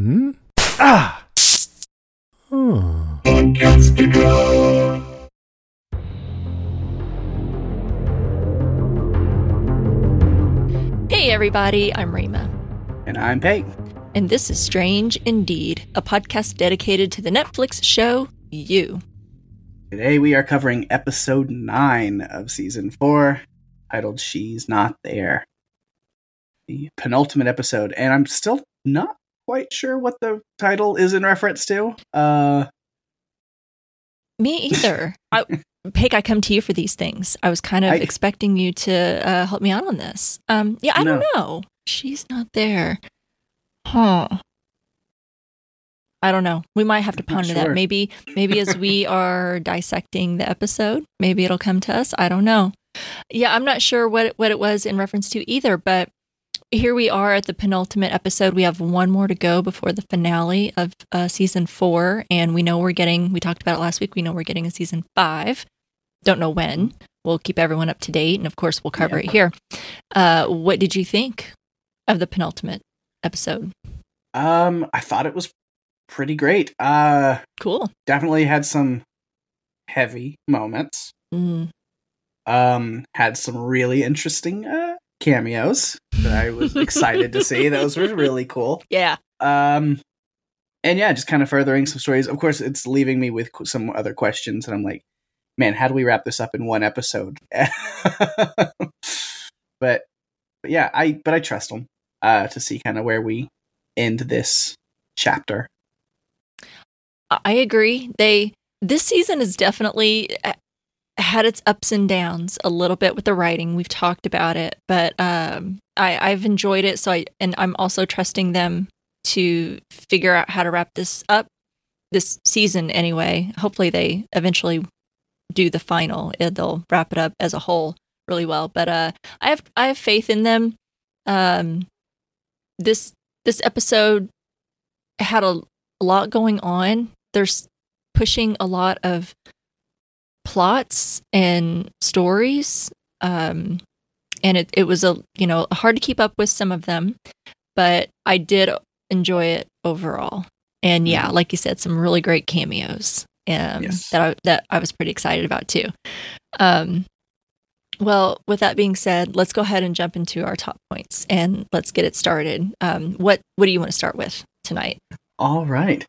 Hmm? Ah! Hmm. Hey everybody, I'm Rima. And I'm Pake. And this is Strange Indeed, a podcast dedicated to the Netflix show You. Today we are covering episode 9 of season 4, titled She's Not There. The penultimate episode, and I'm still not quite sure what the title is in reference to. Uh Me either. I, Pake, I come to you for these things. I was kind of I- expecting you to uh, help me out on this. Um, yeah, I don't know. She's not there. Huh. I don't know. We might have to ponder that. Maybe, maybe as we are dissecting the episode, maybe it'll come to us. I don't know. Yeah, I'm not sure what it, what it was in reference to either. But here we are at the penultimate episode. We have one more to go before the finale of uh, season four, and we know we're getting. We talked about it last week. We know we're getting a season five. Don't know when. We'll keep everyone up to date, and of course, we'll cover Yeah. it here. Uh, what did you think of the penultimate episode? um I thought it was pretty great. Uh Cool. definitely had some heavy moments. Mm. Um had some really interesting uh cameos that I was excited to see. Those were really cool. Yeah. Um, and yeah, just kind of furthering some stories. Of course, it's leaving me with some other questions, and I'm like, man, how do we wrap this up in one episode? but, but yeah, I but I trust them uh, to see kind of where we end this chapter. I- agree. They this season is definitely had its ups and downs a little bit with the writing. We've talked about it, but um, I, I've enjoyed it. So I and I'm also trusting them to figure out how to wrap this up this season anyway. Hopefully, they eventually do the final. Uh, They'll wrap it up as a whole really well. But uh, I have I have faith in them. Um, this this episode had a, a lot going on. There's pushing a lot of plots and stories. Um, and it, it was a you know hard to keep up with some of them, but I did enjoy it overall. And yeah, Mhm. like you said, some really great cameos um, Yes. that I, that I was pretty excited about too. Um, well, with that being said, let's go ahead and jump into our top points and let's get it started. Um, what what do you want to start with tonight? All right.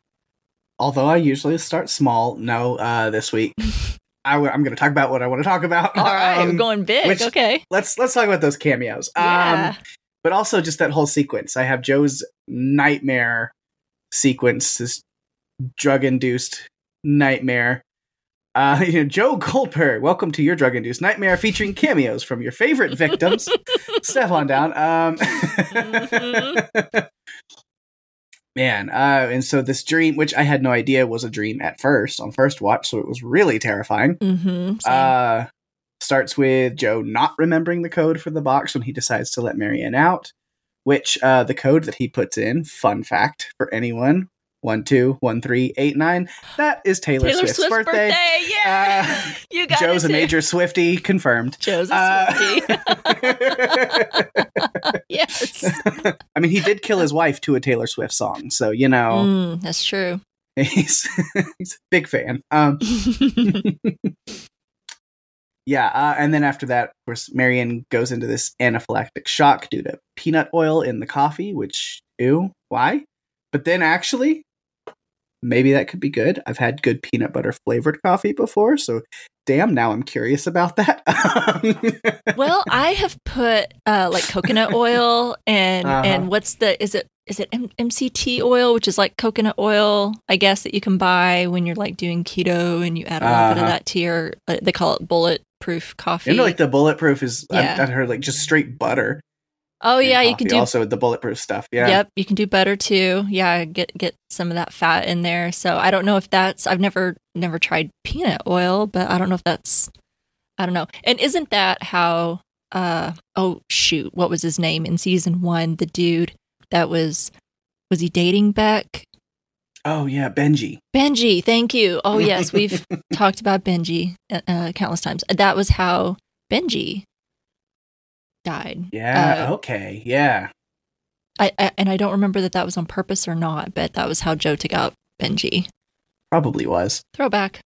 Although I usually start small, no, uh, this week I w- I'm going to talk about what I want to talk about. All right, we're Um, going big. which- okay. let's let's talk about those cameos. Yeah. Um, but also just that whole sequence. I have Joe's nightmare sequence, this drug-induced nightmare. Uh, you know, Joe Goldberg, welcome to your drug-induced nightmare, featuring cameos from your favorite victims. Step on down. Um, Mhm. Man, uh, and so this dream, which I had no idea was a dream at first on first watch, so it was really terrifying. mm-hmm. Uh, starts with Joe not remembering the code for the box when he decides to let Marianne out. Which uh, the code that he puts in, fun fact for anyone, one two one three eight nine. That is Taylor, Taylor Swift's, Swift's birthday. Yeah. Uh, you got Joe's it a major Swiftie, confirmed. Joe's a Uh, Swiftie. yes. I mean, he did kill his wife to a Taylor Swift song, so you know Mm, that's true. he's he's a big fan. Um, Yeah, uh, and then after that, of course, Marianne goes into this anaphylactic shock due to peanut oil in the coffee, which, ew, why? But then actually, maybe that could be good. I've had good peanut butter flavored coffee before, so damn, now I'm curious about that. well, I have put uh, like coconut oil and Uh-huh. and what's the is it is it M- MCT oil, which is like coconut oil, I guess that you can buy when you're like doing keto and you add a little bit of Uh-huh. that to your. Uh, they call it bulletproof coffee. you know, like the bulletproof is, Yeah. I've, I've heard like just straight butter. Oh yeah, you can do also with the bulletproof stuff. Yeah. Yep, you can do butter too. Yeah, get get some of that fat in there. So I don't know if that's I've never never tried peanut oil, but I don't know if that's I don't know. And isn't that how uh oh shoot, what was his name in season 1, the dude that was was he dating Beck? Oh yeah, Benji. Benji, thank you. Oh yes, we've talked about Benji uh, uh, countless times. That was how Benji died. Yeah. Uh, okay. Yeah. I, I and I don't remember that that was on purpose or not, but that was how Joe took out Benji. Probably was Throwback.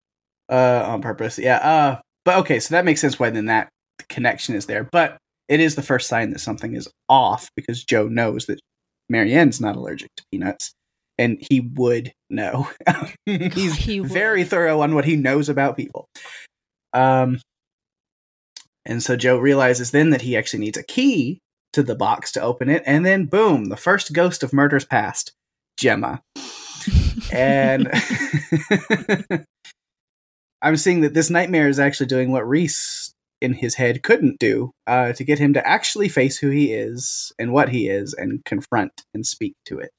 uh, on purpose. Yeah. Uh, but okay, so that makes sense why then that connection is there. But it is the first sign that something is off because Joe knows that Marianne's not allergic to peanuts, and he would know. He's he would. very thorough on what he knows about people. Um, and so Joe realizes then that he actually needs a key to the box to open it, and then boom, the first ghost of murders past, Gemma. And I'm seeing that this nightmare is actually doing what Rhys in his head couldn't do uh, to get him to actually face who he is and what he is and confront and speak to it.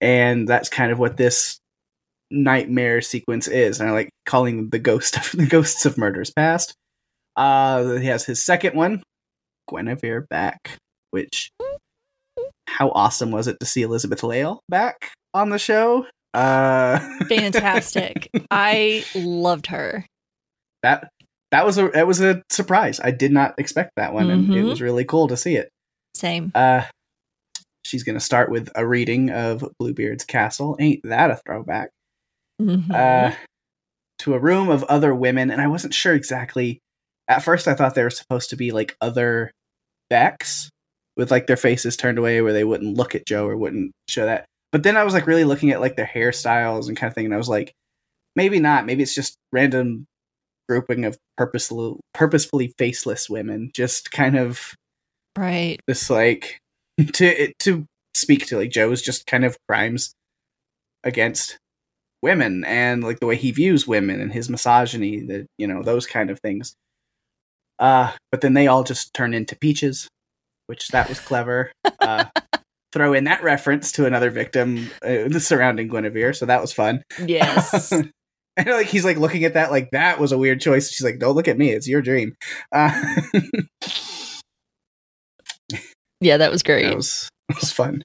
And that's kind of what this nightmare sequence is. And I like calling the ghost of the ghosts of murders past. Uh, he has his second one, Guinevere Beck, which how awesome was it to see Elizabeth Lail back on the show? Uh, Fantastic. I loved her. that that was a that was a surprise. I did not expect that one, and it Mhm. was really cool to see it. Same. Uh, she's going to start with a reading of Bluebeard's Castle. Ain't that a throwback? Mhm. Uh, to a room of other women, and I wasn't sure exactly. At first, I thought they were supposed to be like other Becks with like their faces turned away, where they wouldn't look at Joe or wouldn't show that. But then I was like really looking at like their hairstyles and kind of thing, and I was like, maybe not. Maybe it's just random grouping of purposefully purposefully faceless women, just kind of right. this like to to speak to like Joe's just kind of crimes against women and like the way he views women and his misogyny that you know those kind of things uh but then they all just turn into peaches which that was clever uh throw in that reference to another victim uh, surrounding Guinevere so that was fun Yes. and like he's like looking at that like that was a weird choice she's like don't look at me it's your dream uh yeah, that was great. That was that was fun.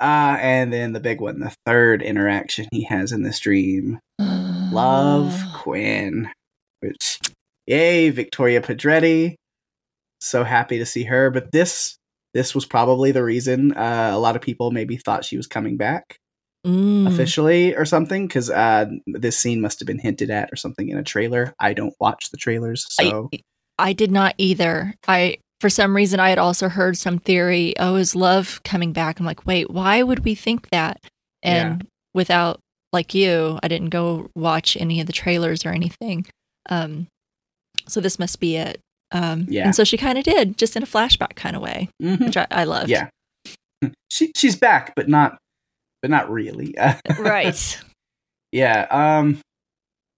Uh, and then the big one, the third interaction he has in this dream, love Quinn, which yay, Victoria Pedretti. So happy to see her. But this this was probably the reason uh, a lot of people maybe thought she was coming back Mm. officially or something because uh, this scene must have been hinted at or something in a trailer. I don't watch the trailers, so I, I did not either. I for some reason I had also heard some theory. Oh, is love coming back? I'm like, wait, why would we think that? And without like you, I didn't go watch any of the trailers or anything. Um, so this must be it. Um, Yeah. And so she kind of did, just in a flashback kind of way, Mhm. which I, I loved. yeah, she she's back, but not but not really. right. Yeah. Um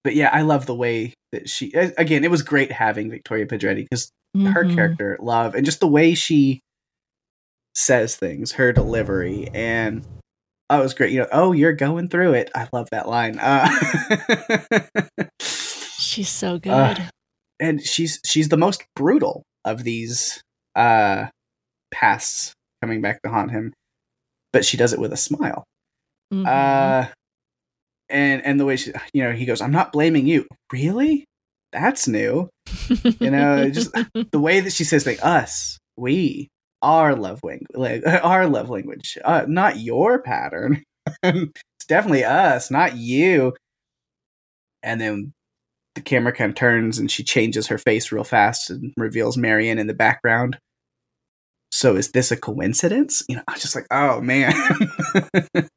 but yeah, I love the way that she again, it was great having Victoria Pedretti because her Mhm. character, love, and just the way she says things, her delivery, and oh, it was great. You know, oh, you're going through it. I love that line. Uh, She's so good. Uh, and she's she's the most brutal of these uh pasts coming back to haunt him, but she does it with a smile. Mhm. Uh, and and the way she, you know, he goes, "I'm not blaming you." Really? That's new. you know, just- The way that she says, "Like us, we, our love language, like our love language, uh, not your pattern. it's definitely us, not you." And then the camera kind of turns, and she changes her face real fast and reveals Marianne in the background. So is this a coincidence? You know, I was just like, oh man.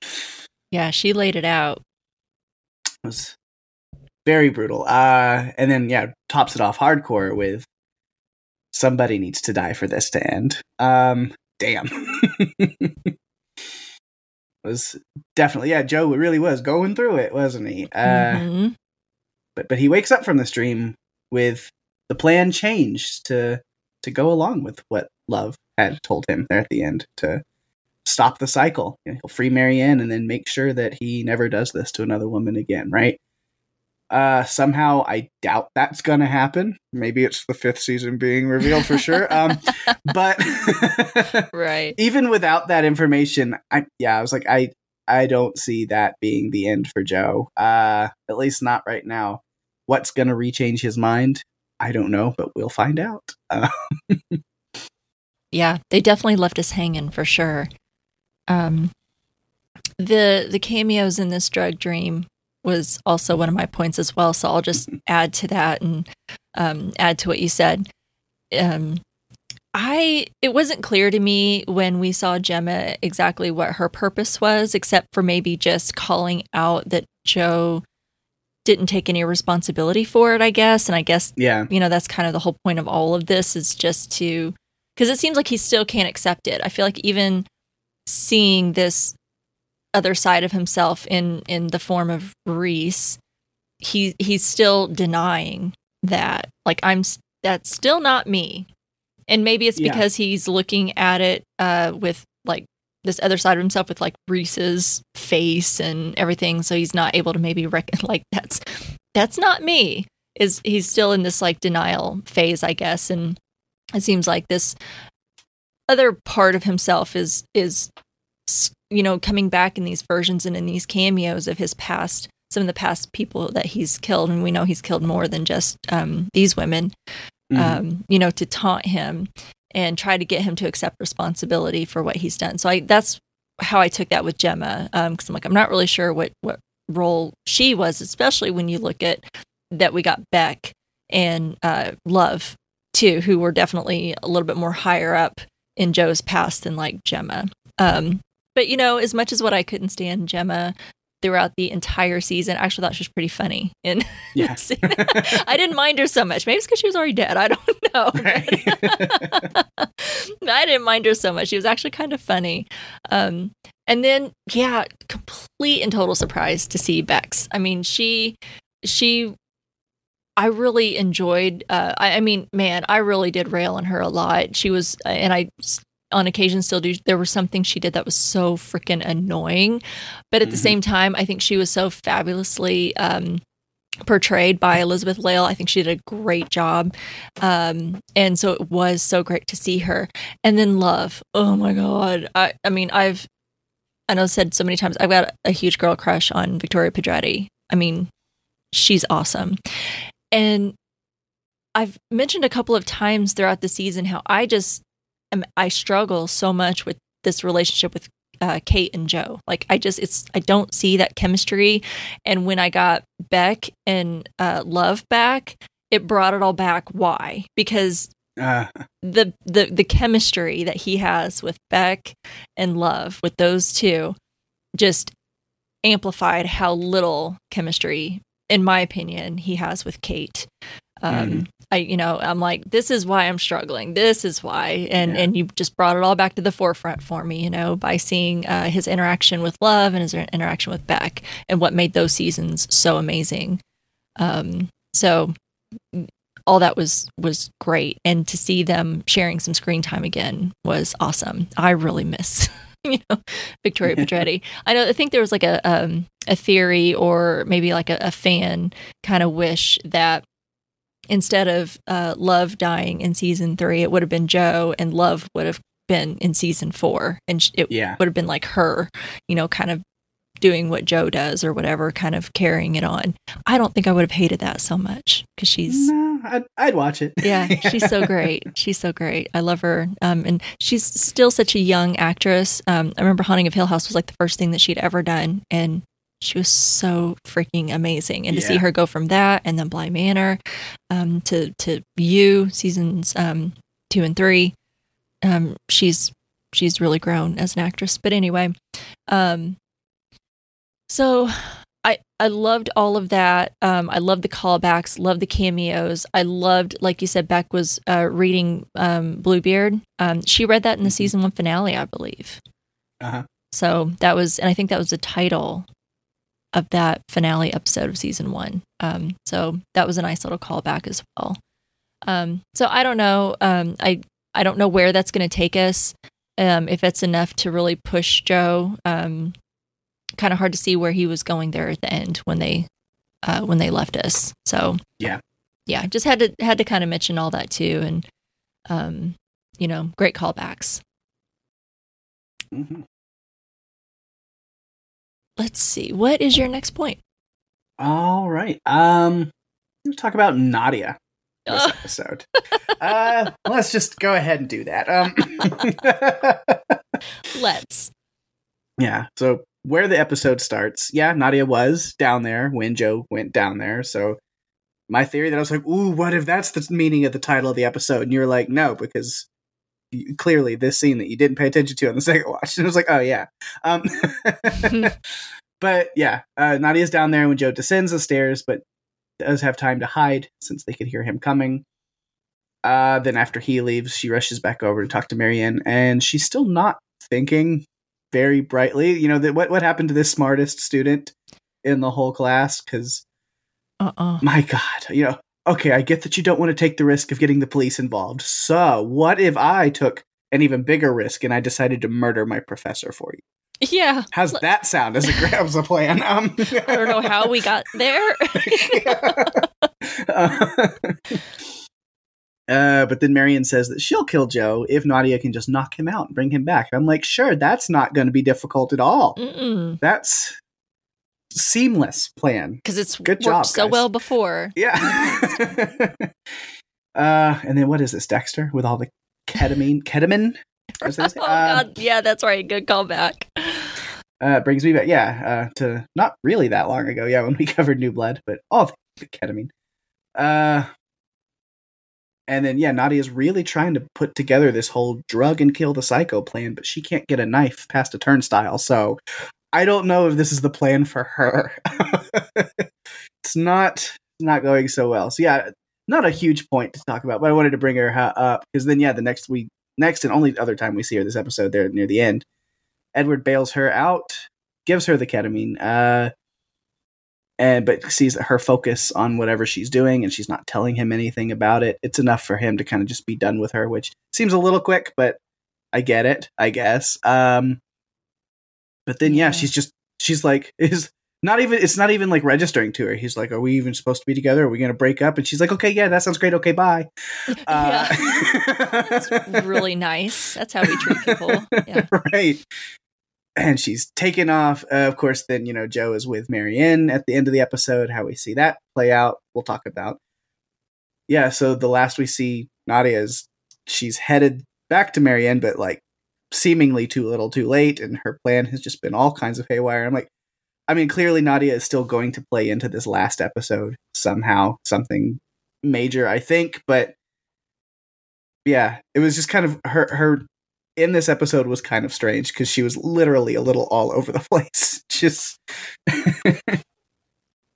yeah, she laid it out. It was very brutal. Uh, and then yeah, tops it off hardcore with somebody needs to die for this to end. Um, damn. was definitely yeah, Joe really was going through it, wasn't he? Uh, Mhm. But but he wakes up from this dream with the plan changed to to go along with what Love had told him there at the end to stop the cycle. You know, he'll free Marianne and then make sure that he never does this to another woman again, right? Uh, somehow I doubt that's gonna happen. Maybe it's the fifth season being revealed for sure. Um, but Right. even without that information, I yeah, I was like, I I don't see that being the end for Joe. Uh, at least not right now. What's gonna rechange his mind? I don't know, but we'll find out. Uh, yeah, they definitely left us hanging for sure. Um, the the cameos in this drug dream was also one of my points as well. So I'll just add to that and um, add to what you said. Um, I it wasn't clear to me when we saw Gemma exactly what her purpose was, except for maybe just calling out that Joe didn't take any responsibility for it. I guess, and I guess Yeah. you know that's kind of the whole point of all of this is just to because it seems like he still can't accept it i feel like even seeing this other side of himself in in the form of rhys he he's still denying that like i'm that's still not me and maybe it's Yeah. because he's looking at it uh with this other side of himself with like rhys's face and everything so he's not able to maybe reckon like that's that's not me is he's still in this like denial phase i guess and it seems like this other part of himself is is you know coming back in these versions and in these cameos of his past some of the past people that he's killed and we know he's killed more than just um, these women Mhm. um, you know to taunt him and try to get him to accept responsibility for what he's done. So i that's how i took that with gemma because i'm like i'm not really sure what what role she was especially when you look at that we got beck and uh, love too who were definitely a little bit more higher up in joe's past than like gemma. Um, but you know as much as what i couldn't stand gemma throughout the entire season i actually thought she was pretty funny and Yeah. i didn't mind her so much maybe it's because she was already dead i don't know Right. I didn't mind her so much. She was actually kind of funny. Um, and then, yeah, complete and total surprise to see Bex. I mean, she, she, I really enjoyed. Uh, I, I mean, man, I really did rail on her a lot. She was, and I, on occasion, still do. There was something she did that was so freaking annoying, but at the Mhm. same time, I think she was so fabulously. Um, portrayed by Elizabeth Lail. I think she did a great job. Um, and so it was so great to see her. And then Love. Oh my God. I, I mean, I've, I know I've said so many times, I've got a huge girl crush on Victoria Pedretti. I mean, she's awesome. And I've mentioned a couple of times throughout the season how I just I struggle so much with this relationship with uh, Kate and Joe. Like I just, it's, I don't see that chemistry. And when I got Beck and uh, Love back, it brought it all back. Why? Because Uh, the the the chemistry that he has with Beck and Love with those two just amplified how little chemistry in my opinion he has with Kate. Um Mhm. I you know I'm like this is why I'm struggling. This is why and Yeah. and you just brought it all back to the forefront for me, you know, by seeing uh, his interaction with Love and his interaction with Beck and what made those seasons so amazing. Um so all that was was great and to see them sharing some screen time again was awesome i really miss you know victoria pedretti i know i think there was like a um a theory or maybe like a, a fan kind of wish that instead of uh love dying in season three it would have been joe and love would have been in season four and it yeah. would have been like her you know kind of doing what joe does or whatever kind of carrying it on i don't think i would have hated that so much because she's No, I'd, I'd watch it. yeah, she's so great. She's so great. I love her. Um, and she's still such a young actress. Um, I remember Haunting of Hill House was like the first thing that she'd ever done, and she was so freaking amazing. And to see her go from that and then Bly Manor, um, to to You seasons um two and three, um, she's she's really grown as an actress. But anyway, um, so I I loved all of that. Um, I loved the callbacks, loved the cameos. I loved, like you said, Beck was uh, reading um, Bluebeard. Um, she read that in the Mhm. season one finale, I believe. Uh-huh. So that was, and I think that was the title of that finale episode of season one. Um, so that was a nice little callback as well. Um, so I don't know. Um, I I don't know where that's going to take us. Um, if it's enough to really push Joe. Um, kind of hard to see where he was going there at the end when they uh, when they left us. So Yeah. yeah, just had to had to kind of mention all that too, and um, you know, great callbacks. Mhm. Let's see, what is your next point? All right. Um, let's talk about Nadia. this episode. uh, let's just go ahead and do that. Um, Let's. yeah. So where the episode starts, yeah, Nadia was down there when Joe went down there. So my theory that I was like, ooh, what if that's the meaning of the title of the episode? And you're like, no, because clearly this scene that you didn't pay attention to on the second watch. And I was like, oh yeah. Um, but yeah, uh, Nadia's down there when Joe descends the stairs, but does have time to hide since they could hear him coming. Uh, then after he leaves, she rushes back over to talk to Marianne, and she's still not thinking very brightly. You know, that what what happened to this smartest student in the whole class? Because Uh-uh. my God, you know, okay, I get that you don't want to take the risk of getting the police involved. So, what if I took an even bigger risk and I decided to murder my professor for you? Yeah. How's that sound as a as a plan? Um, I don't know how we got there. uh, uh, but then Marianne says that she'll kill Joe if Nadia can just knock him out and bring him back. I'm like, sure, that's not going to be difficult at all. Mm-mm. That's seamless plan. Because it's Good worked job, so guys. well before. Yeah. uh, and then what is this, Dexter, with all the ketamine? Ketamine? Oh it? Uh, God, yeah, that's right. Good callback. uh, brings me back, yeah, uh, to not really that long ago, yeah, when we covered New Blood, but all the ketamine. Uh, and then, yeah, Nadia's really trying to put together this whole drug and kill the psycho plan, but she can't get a knife past a turnstile, so I don't know if this is the plan for her. it's not not going so well. So yeah, not a huge point to talk about, but I wanted to bring her up because then yeah, the next we next and only other time we see her this episode there near the end, Edward bails her out, gives her the ketamine, uh, and but sees her focus on whatever she's doing and she's not telling him anything about it. It's enough for him to kind of just be done with her, which seems a little quick, but I get it, I guess. Um, but then yeah, Yeah. she's just she's like is not even it's not even like registering to her. He's like, "Are we even supposed to be together? Are we going to break up?" And she's like, "Okay, yeah, that sounds great. Okay, bye." Uh, That's really nice. That's how we treat people. Yeah. right. And she's taken off. Uh, of course, then you know Joe is with Marianne at the end of the episode. How we see that play out, we'll talk about. Yeah. So the last we see Nadia is she's headed back to Marianne, but like seemingly too little, too late, and her plan has just been all kinds of haywire. I'm like, I mean, clearly Nadia is still going to play into this last episode somehow, something major, I think, but yeah, it was just kind of her her in this episode was kind of strange because she was literally a little all over the place. Just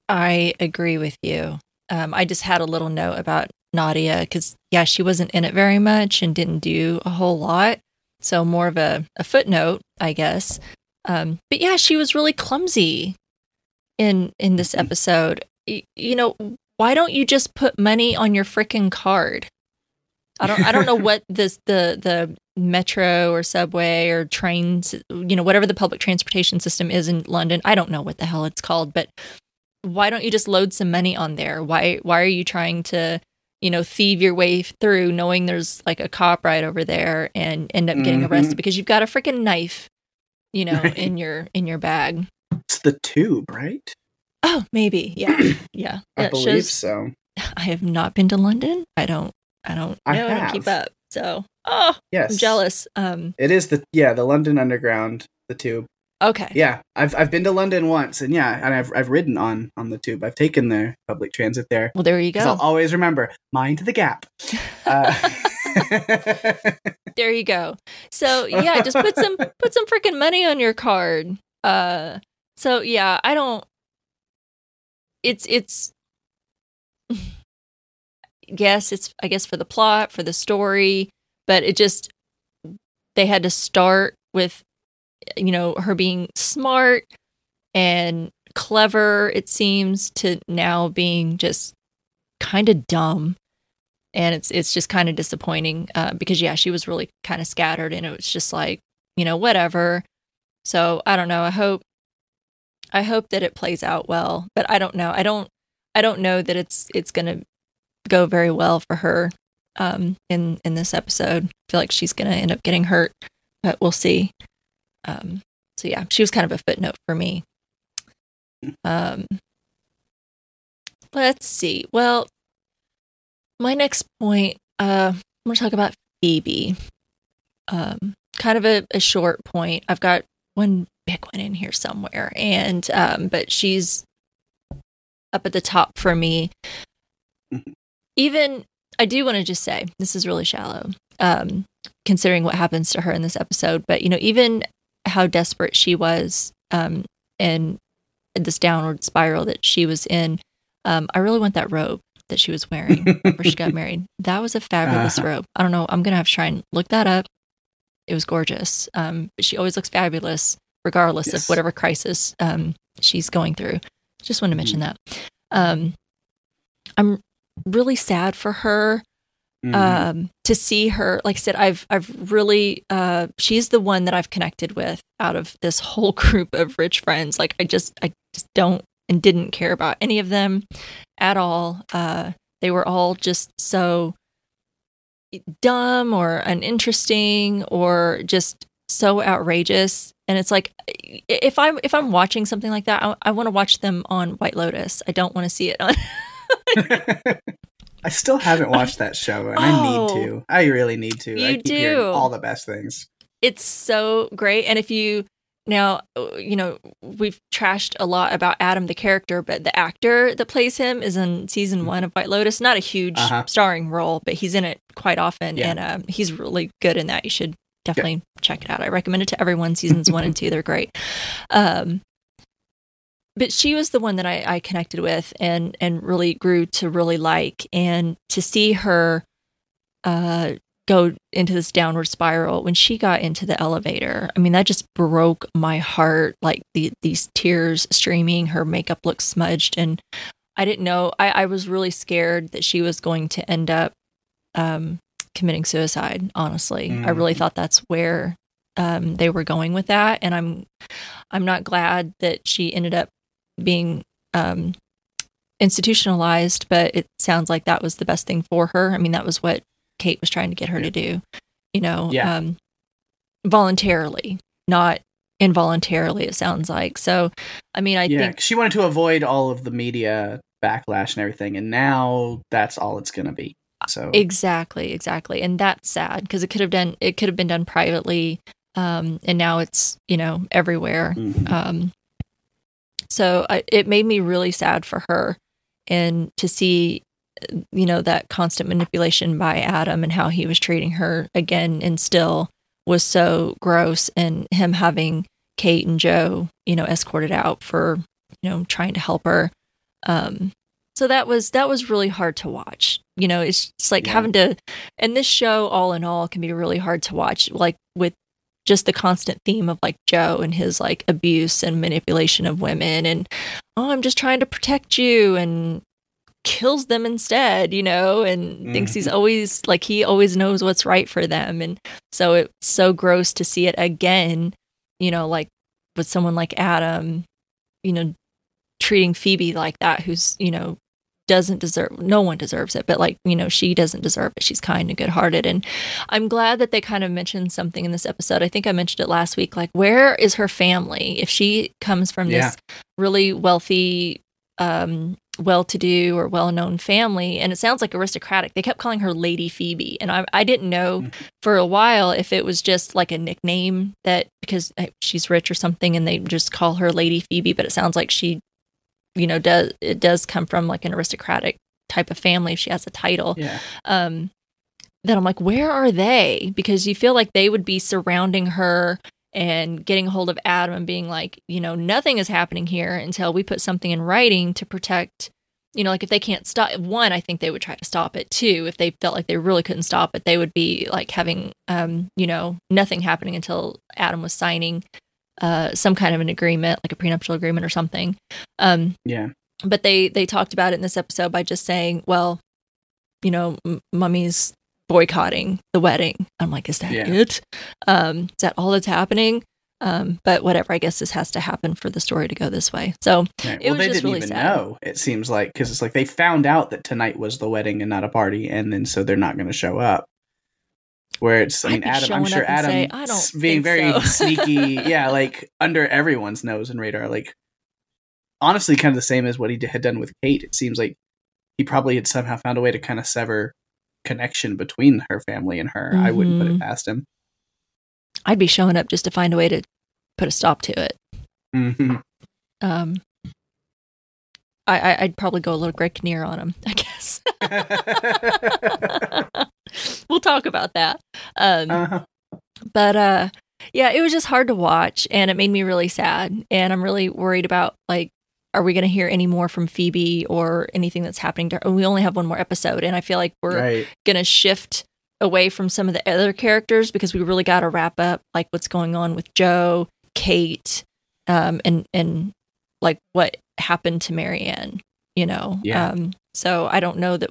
I agree with you. Um, I just had a little note about Nadia because, yeah, she wasn't in it very much and didn't do a whole lot. So, more of a, a footnote, I guess. Um, but yeah, she was really clumsy in in this episode. Y- you know, why don't you just put money on your freaking card? I don't I don't know what this the the metro or subway or trains, you know, whatever the public transportation system is in London. I don't know what the hell it's called, but why don't you just load some money on there? Why why are you trying to, you know, thieve your way through knowing there's like a cop right over there and end up getting Mhm. arrested because you've got a freaking knife, you know, Right. in your in your bag. it's the tube, right? Oh, maybe. Yeah. Yeah. I That believe shows so. I have not been to London. I don't I don't I know how to keep up. So, oh, Yes, I'm jealous. Um It is the yeah the London Underground, the tube. Okay. Yeah, I've I've been to London once, and yeah, and I've I've ridden on on the tube. I've taken the public transit there. Well, there you go. I'll always remember mind the gap. Uh, there you go. So yeah, just put some put some freaking money on your card. Uh so yeah, I don't it's it's yes, it's I guess for the plot, for the story, but it just they had to start with you know, her being smart and clever it seems to now being just kind of dumb. And it's it's just kind of disappointing uh, because yeah she was really kind of scattered and it was just like you know whatever. So i don't know. I hope i hope that it plays out well but i don't know. I don't i don't know that it's it's gonna go very well for her um in in this episode. I feel like she's gonna end up getting hurt but we'll see um so yeah she was kind of a footnote for me um let's see well my next point, uh, I'm going to talk about Phoebe. Um, kind of a, a short point. I've got one big one in here somewhere, and um, but she's up at the top for me. Mhm. Even I do want to just say this is really shallow, um, considering what happens to her in this episode. But you know, even how desperate she was, um, and this downward spiral that she was in, um, I really want that robe that she was wearing before she got married. That was a fabulous Uh-huh. robe. I don't know. I'm gonna have to try and look that up. It was gorgeous. Um, but she always looks fabulous, regardless Yes. of whatever crisis um, she's going through. Just wanted to mention that. Um, I'm really sad for her Mhm. um, to see her. Like I said, I've I've really uh, she's the one that I've connected with out of this whole group of rich friends. Like I just I just don't and didn't care about any of them at all. Uh, they were all just so dumb or uninteresting or just so outrageous. And it's like if I'm if I'm watching something like that, I, I want to watch them on White Lotus. I don't want to see it on. I still haven't watched that show, and I Oh. need to. I really need to. I You keep do. all the best things. it's so great. And if you now, uh, you know, we've trashed a lot about Adam the character, but the actor that plays him is in season one of White Lotus. Not a huge Uh-huh. starring role, but he's in it quite often, Yeah. and um, he's really good in that. You should definitely check it out. I recommend it to everyone. Seasons one and two, they're great. Um, but she was the one that I, I connected with and and really grew to really like, and to see her uh, go into this downward spiral when she got into the elevator. I mean, that just broke my heart. Like the, these tears streaming, her makeup looked smudged, and I didn't know. I, I was really scared that she was going to end up um, committing suicide. Honestly, I really thought that's where um, they were going with that, and I'm I'm not glad that she ended up being um, institutionalized. But it sounds like that was the best thing for her. I mean, that was what Kate was trying to get her to do. You know, Yeah. um, voluntarily, not involuntarily. It sounds like so. I mean, I yeah, think she wanted to avoid all of the media backlash and everything, and now that's all it's going to be. So Exactly, exactly. And that's sad because it could have done it could have been done privately. Um, and now it's, you know, everywhere. Mhm. Um, so I, it made me really sad for her and to see, uh, you know, that constant manipulation by Adam and how he was treating her again and still was so gross and him having Kate and Joe, you know, escorted out for, you know, trying to help her. Um, so that was that was really hard to watch. You know, it's just like Yeah. having to and this show all in all can be really hard to watch like with just the constant theme of like Joe and his like abuse and manipulation of women and oh I'm just trying to protect you and kills them instead, you know, and thinks he's mm-hmm. always like he always knows what's right for them. And so it's so gross to see it again, you know, like with someone like Adam, you know, treating Phoebe like that who's, you know, doesn't deserve no one deserves it but like you know she doesn't deserve it. She's kind and good hearted and i'm glad that they kind of mentioned something in this episode. I think i mentioned it last week. Like where is her family? If she comes from Yeah. this really wealthy um well-to-do or well-known family and it sounds like aristocratic they kept calling her lady phoebe. And i, I didn't know Mhm. for a while if it was just like a nickname that because uh, she's rich or something and they just call her lady phoebe but it sounds like she you know does it does come from like an aristocratic type of family if she has a title. Yeah, um that I'm like where are they? Because you feel like they would be surrounding her and getting a hold of Adam and being like you know nothing is happening here until we put something in writing to protect you know like if they can't stop one I think they would try to stop it. Too if they felt like they really couldn't stop it they would be like having um you know nothing happening until Adam was signing uh some kind of an agreement like a prenuptial agreement or something um yeah. but they they talked about it in this episode by just saying, well, you know, m- mummy's boycotting the wedding. I'm like, is that Yeah. it? Um, is that all that's happening? Um, but whatever. I guess this has to happen for the story to go this way. So Right. It well, was they just didn't really even sad. know. It seems like because it's like they found out that tonight was the wedding and not a party, and then so they're not going to show up. Where it's, I mean Adam I'm sure Adam say, "I don't being very so." sneaky, yeah, like under everyone's nose and radar. Like honestly, kind of the same as what he d- had done with Kate. It seems like he probably had somehow found a way to kind of sever connection between her family and her. I wouldn't put it Mhm. past him. I'd be showing up just to find a way to put a stop to it. Mhm. Um, I, I I'd probably go a little Greg Kinnear on him. I guess we'll talk about that. Um, Uh-huh. but uh, yeah, it was just hard to watch, and it made me really sad. And I'm really worried about like, are we going to hear any more from Phoebe or anything that's happening to her? We only have one more episode, and I feel like we're Right. going to shift away from some of the other characters because we really got to wrap up like what's going on with Joe, Kate, um, and and like what happened to Marianne. You know, Yeah. Um, so I don't know that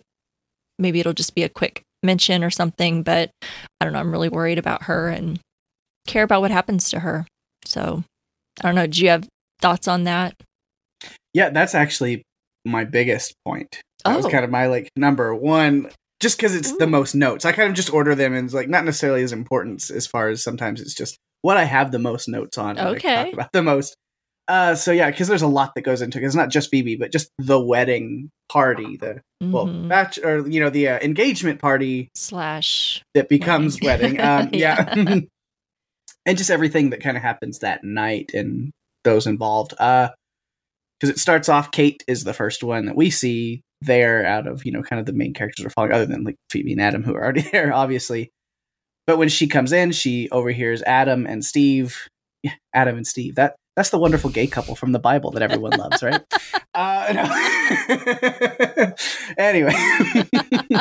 maybe it'll just be a quick mention or something, but I don't know. I'm really worried about her and care about what happens to her. So I don't know. Do you have thoughts on that? Yeah, that's actually my biggest point. That was Oh. kind of my like number one, just because it's the most notes. I kind of just order them and it's like not necessarily as important as far as sometimes it's just what I have the most notes on. Okay. talk about the most. Uh, so yeah, because there's a lot that goes into it. It's not just Phoebe, but just the wedding party, the well, Mhm. batch or you know the uh, engagement party slash that becomes Wedding. wedding. Um, yeah, Yeah. and just everything that kind of happens that night and those involved. Uh, because it starts off, Kate is the first one that we see there out of you know kind of the main characters are following, other than like Phoebe and Adam who are already there, obviously. But when she comes in, she overhears Adam and Steve. Yeah, Adam and Steve. That that's the wonderful gay couple from the Bible that everyone loves, right? Uh, anyway.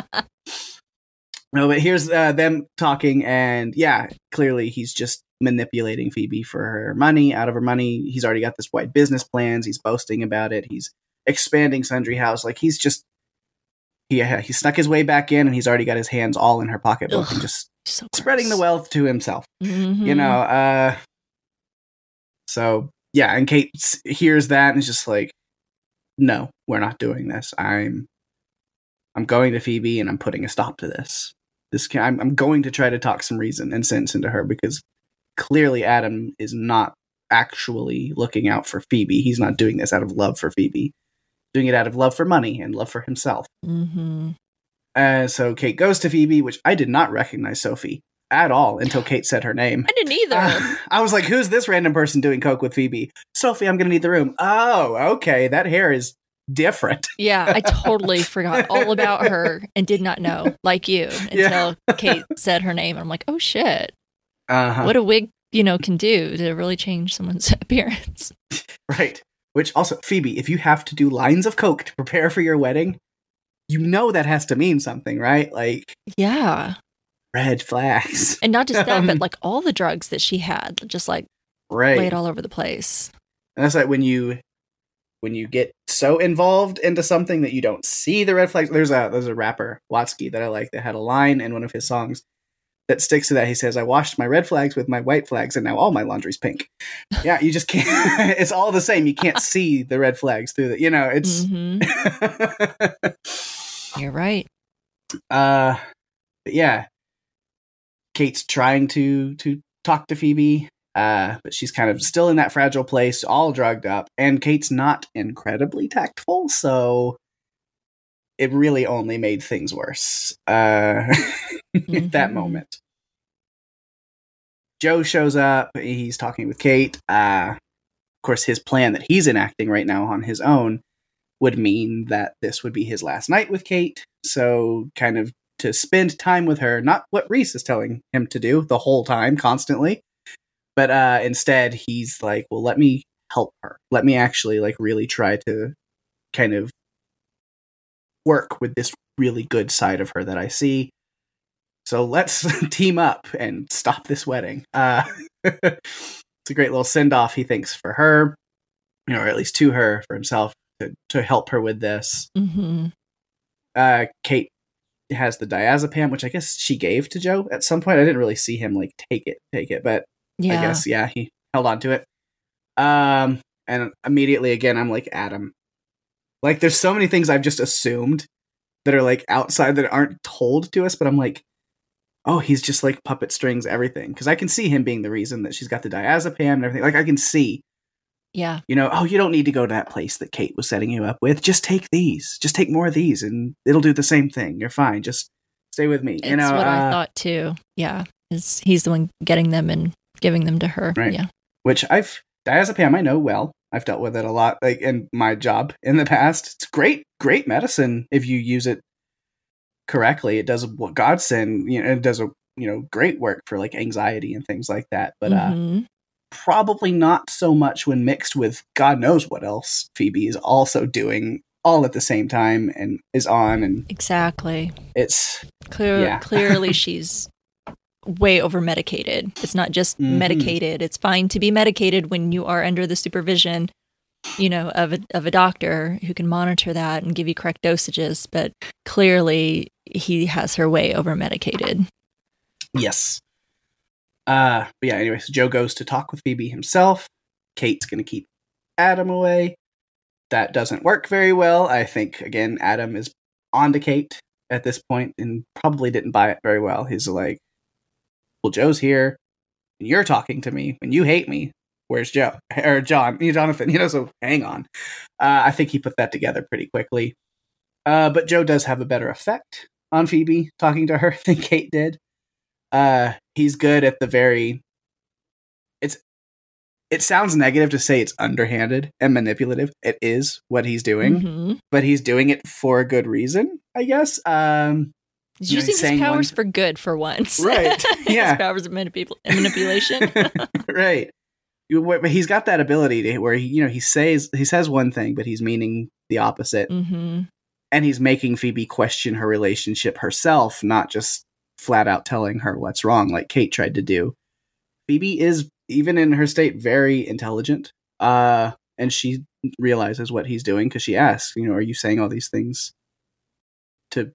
no, but here's uh, them talking, and yeah, clearly he's just manipulating Phoebe for her money, out of her money. He's already got this white business plans. He's boasting about it. He's expanding Sundry House. Like he's just he he snuck his way back in, and he's already got his hands all in her pocketbook and just so spreading the wealth to himself you Mhm. know uh so yeah and kate hears that and is just like no we're not doing this. I'm i'm going to phoebe and i'm putting a stop to this. This can i'm, I'm going to try to talk some reason and sense into her because clearly adam is not actually looking out for phoebe. He's not doing this out of love for phoebe. Doing it out of love for money and love for himself. Mm-hmm. uh, so kate goes to phoebe which i did not recognize sophie at all until kate said her name I didn't either. uh, I was like, who's this random person doing coke with Phoebe? Sophie, I'm going to need the room. Oh, okay. That hair is different. yeah, I totally forgot all about her and did not know, like you, until Yeah. Kate said her name. I'm like, oh shit, Uh-huh. what a wig, you know, can do to really change someone's appearance. right. Which also, Phoebe, if you have to do lines of coke to prepare for your wedding, you know that has to mean something, right? Like Yeah, red flags. and not just that, Um, but like all the drugs that she had, just like Right. laid all over the place. And that's like when you when you get so involved into something that you don't see the red flags. There's a there's a rapper Watsky that I like that had a line in one of his songs that sticks to that. He says, "I washed my red flags with my white flags, and now all my laundry's pink." Yeah, you just can't. it's all the same. You can't see the red flags through the. You know, it's. hmm You're right. uh, but yeah, Kate's trying to to talk to Phoebe, uh, but she's kind of still in that fragile place, all drugged up, and Kate's not incredibly tactful, so it really only made things worse. Uh, at that Mhm. moment, Joe shows up. He's talking with Kate. Uh, of course, his plan that he's enacting right now on his own would mean that this would be his last night with Kate. So, kind of to spend time with her, not what Rhys is telling him to do the whole time, constantly, but uh, instead he's like, well, let me help her. Let me actually like really try to kind of work with this really good side of her that I see. So let's team up and stop this wedding. Uh, it's a great little send off, he thinks, for her, you know, or at least to her, for himself, to, to help her with this. Mm-hmm. Uh, Kate has the diazepam, which I guess she gave to Joe at some point. I didn't really see him like take it, take it, but Yeah. I guess yeah, he held on to it. Um, and immediately again, I'm like Adam. Like, there's so many things I've just assumed that are like outside that aren't told to us, but I'm like, oh, he's just like puppet strings everything because I can see him being the reason that she's got the diazepam and everything. Like, I can see Yeah. You know, oh, you don't need to go to that place that Kate was setting you up with. Just take these. Just take more of these, and it'll do the same thing. You're fine. Just stay with me. It's you know, what I uh, thought too. Yeah. Is he's the one getting them and giving them to her. Right. Yeah. which I've diazepam I know well. I've dealt with it a lot, like in my job in the past. It's great, great medicine if you use it correctly. It does what God sent. You know, it does a you know great work for like anxiety and things like that. But uh, Mhm. Probably not so much when mixed with God knows what else Phoebe is also doing all at the same time and is on and exactly. it's Clear, Yeah. clearly she's way over medicated. It's not just Mhm. medicated. It's fine to be medicated when you are under the supervision, you know, of a of a doctor who can monitor that and give you correct dosages. But clearly, he has her way over medicated. yes. Uh but yeah, anyways, Joe goes to talk with Phoebe himself. Kate's gonna keep Adam away. That doesn't work very well. I think again, Adam is on to Kate at this point and probably didn't buy it very well. He's like, Well, Joe's here and you're talking to me when you hate me. Where's Joe? Or John, you Jonathan, you know, so hang on. Uh, I think he put that together pretty quickly. Uh, but Joe does have a better effect on Phoebe talking to her than Kate did. Uh, he's good at the very. It's. It sounds negative to say it's underhanded and manipulative. It is what he's doing, Mhm. but he's doing it for a good reason, I guess. Um, He's You know, using his powers one- for good for once. Right. Yeah. his powers of manipul- manipulation. right. But he's got that ability to where he, you know, he says he says one thing, but he's meaning the opposite, hmm and he's making Phoebe question her relationship herself, not just flat out telling her what's wrong, like Kate tried to do. Phoebe is, even in her state, very intelligent, uh, and she realizes what he's doing because she asks, you know, are you saying all these things to,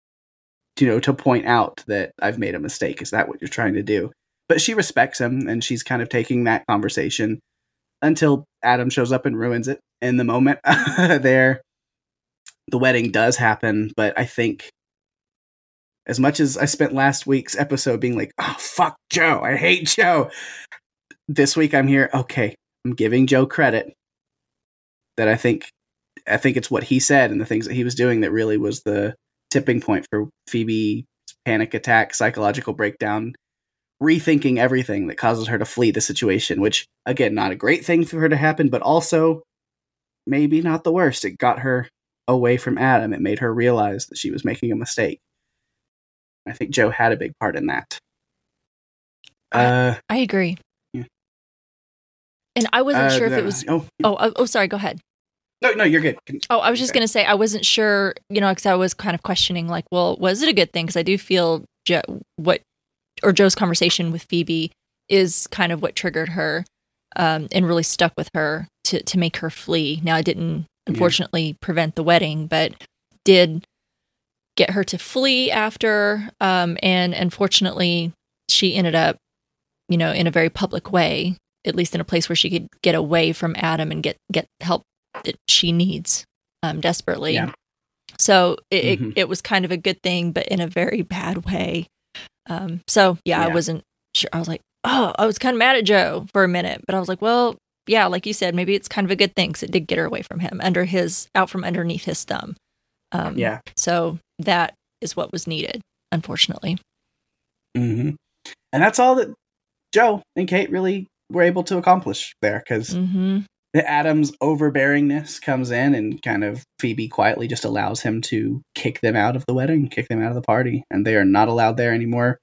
you know, to point out that I've made a mistake? Is that what you're trying to do? But she respects him, and she's kind of taking that conversation until Adam shows up and ruins it in the moment there. The wedding does happen, but I think as much as I spent last week's episode being like, oh, fuck Joe, I hate Joe. This week I'm here, okay, I'm giving Joe credit that I think I think it's what he said and the things that he was doing that really was the tipping point for Phoebe's panic attack, psychological breakdown, rethinking everything that causes her to flee the situation, which again, not a great thing for her to happen, but also maybe not the worst. It got her away from Adam. It made her realize that she was making a mistake. I think Joe had a big part in that. Uh, I agree. Yeah. And I wasn't uh, sure if it was. Oh, Oh, oh, oh, sorry. Go ahead. no, no, you're good. Oh, I was just Okay. going to say I wasn't sure, you know, because I was kind of questioning, like, well, was it a good thing? Because I do feel jo- what or Joe's conversation with Phoebe is kind of what triggered her um, and really stuck with her to to make her flee. Now, I didn't unfortunately prevent the wedding, but did get her to flee after. Um, and unfortunately, she ended up, you know, in a very public way, at least in a place where she could get away from Adam and get get help that she needs um, desperately. Yeah. So it, Mhm. it it was kind of a good thing, but in a very bad way. Um, so yeah, I wasn't sure. I was like, oh, I was kind of mad at Joe for a minute, but I was like, well, yeah, like you said, maybe it's kind of a good thing because it did get her away from him, under his out from underneath his thumb. Um, Yeah. So that is what was needed, unfortunately. hmm And that's all that Joe and Kate really were able to accomplish there because hmm Adam's overbearingness comes in and kind of Phoebe quietly just allows him to kick them out of the wedding, kick them out of the party, and they are not allowed there anymore.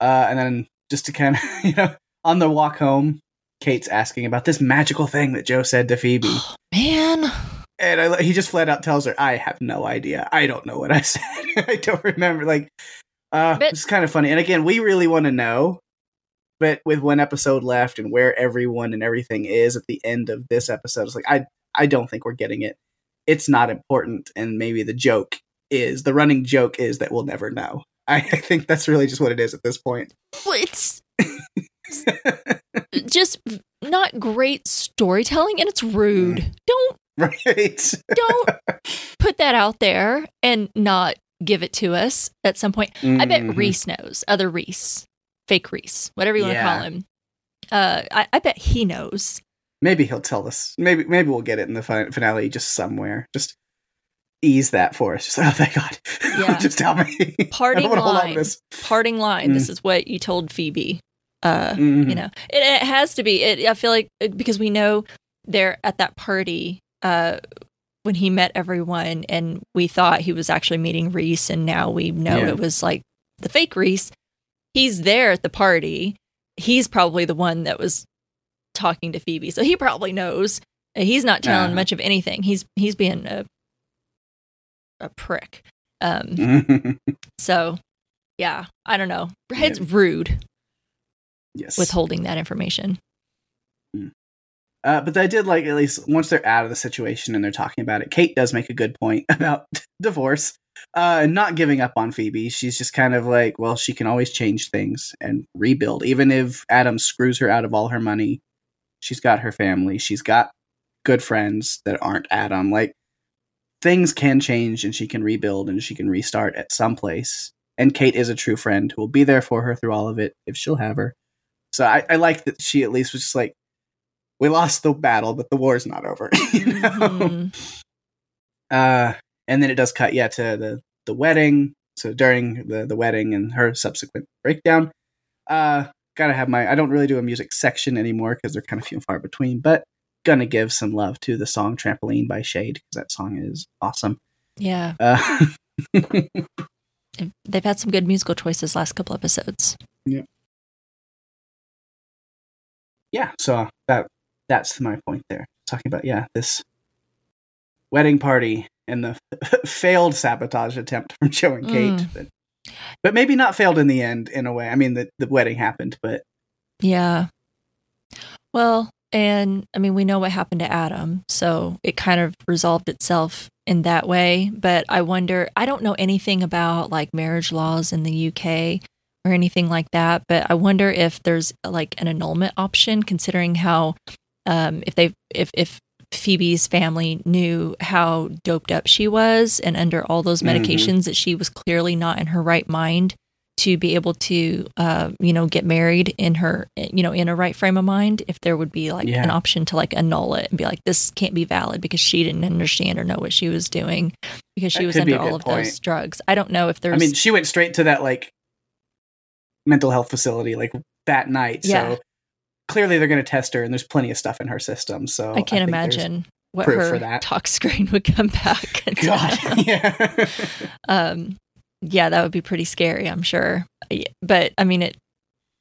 Uh, and then just to kind of, you know, on the walk home, Kate's asking about this magical thing that Joe said to Phoebe. Man, And I, he just flat out tells her, I have no idea. I don't know what I said. I don't remember. Like, uh, But- it's kind of funny. And again, we really want to know. But with one episode left and where everyone and everything is at the end of this episode, it's like, I, I don't think we're getting it. It's not important. And maybe the joke is, the running joke is that we'll never know. I, I think that's really just what it is at this point. well, it's just not great storytelling, and it's rude. Don't right? don't put that out there and not give it to us at some point. I bet Mhm. Rhys knows. Other Rhys, fake Rhys, whatever you want to Yeah. call him. Uh, I, I bet he knows maybe he'll tell us. Maybe maybe we'll get it in the fin- finale just somewhere. Just ease that for us. Just oh thank God. Yeah. just tell me. Parting wanna hold on line. this. Parting line. This Mm. is what you told Phoebe. Uh, Mhm. you know, it, it has to be. It, I feel like uh, because we know they're at that party uh, when he met everyone, and we thought he was actually meeting Rhys, and now we know Yeah. it was like the fake Rhys. He's there at the party. He's probably the one that was talking to Phoebe, so he probably knows. Uh, He's not telling Uh-huh. much of anything. He's he's being a a prick. Um, so, yeah, I don't know. It's rude yes. withholding that information. Uh, but I did like at least once they're out of the situation and they're talking about it. Kate does make a good point about divorce uh, and not giving up on Phoebe. She's just kind of like, well, she can always change things and rebuild, even if Adam screws her out of all her money. She's got her family. She's got good friends that aren't Adam. Like things can change and she can rebuild and she can restart at some place. And Kate is a true friend who will be there for her through all of it if she'll have her. So I, I like that she at least was just like, we lost the battle, but the war's not over. you know? Mhm. Uh, and then it does cut, yeah, to the the wedding. So during the the wedding and her subsequent breakdown, uh, gotta have my. I don't really do a music section anymore because they're kind of few and far between. But gonna give some love to the song "Trampoline" by SHAED because that song is awesome. Yeah, Uh, they've had some good musical choices last couple episodes. Yeah. Yeah, so that that's my point there. Talking about yeah, this wedding party and the failed sabotage attempt from Joe and Kate, Mm. but, but maybe not failed in the end. In a way, I mean, the the wedding happened, but Yeah. Well, and I mean, we know what happened to Adam, so it kind of resolved itself in that way. But I wonder, I don't know anything about like marriage laws in the UK or anything like that, but I wonder if there's like an annulment option, considering how, um, if they, if, if, Phoebe's family knew how doped up she was and under all those Mhm. medications that she was clearly not in her right mind to be able to uh, you know get married in her you know in a right frame of mind if there would be like Yeah. an option to like annul it and be like this can't be valid because she didn't understand or know what she was doing because she That was be under all of those drugs i don't know if there's I mean, she went straight to that like mental health facility like that night. Yeah. So clearly they're going to test her, and there's plenty of stuff in her system. So i can't there's- imagine what her talk screen would come back and God, yeah. um yeah that would be pretty scary i'm sure but i mean it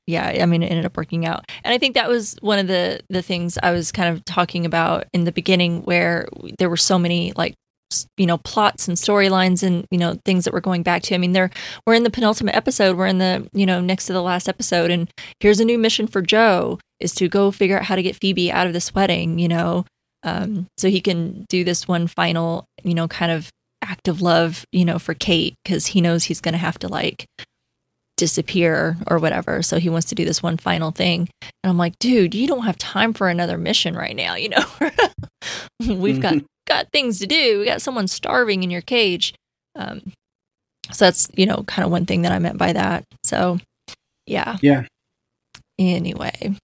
yeah i mean it ended up working out and i think that was one of the the things i was kind of talking about in the beginning where there were so many like you know plots and storylines and you know things that we're going back to i mean there we're in the penultimate episode we're in the you know next to the last episode and here's a new mission for joe is to go figure out how to get phoebe out of this wedding you know um, so he can do this one final you know kind of act of love, you know, for Kate because he knows he's going to have to like disappear or whatever. So he wants to do this one final thing. And I'm like, dude, you don't have time for another mission right now. You know, we've got got things to do. We got someone starving in your cage. Um, so that's you know kind of one thing that I meant by that. So yeah, Yeah. Anyway,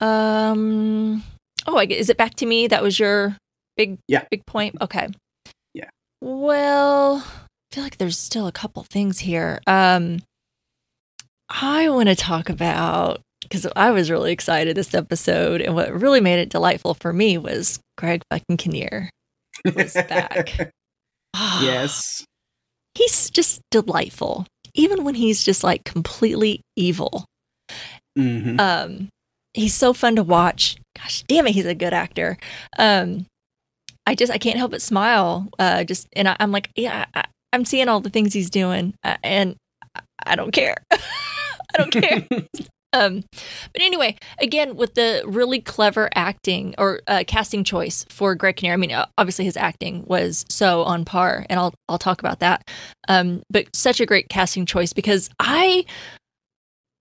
um, oh, I is it back to me? That was your big Yeah. big point. Okay. Yeah. Well, I feel like there's still a couple things here. Um, I want to talk about because I was really excited this episode, and what really made it delightful for me was Greg fucking Kinnear. was back. Ah, yes. he's just delightful, even when he's just like completely evil. hmm Um, he's so fun to watch. Gosh, damn it, he's a good actor. Um, I just I can't help but smile. Uh, just and I, I'm like, yeah, I, I'm seeing all the things he's doing, uh, and I, I don't care. I don't care. Um, but anyway, again, with the really clever acting or uh, casting choice for Greg Kinnear, I mean, obviously his acting was so on par, and I'll I'll talk about that. Um, but such a great casting choice because I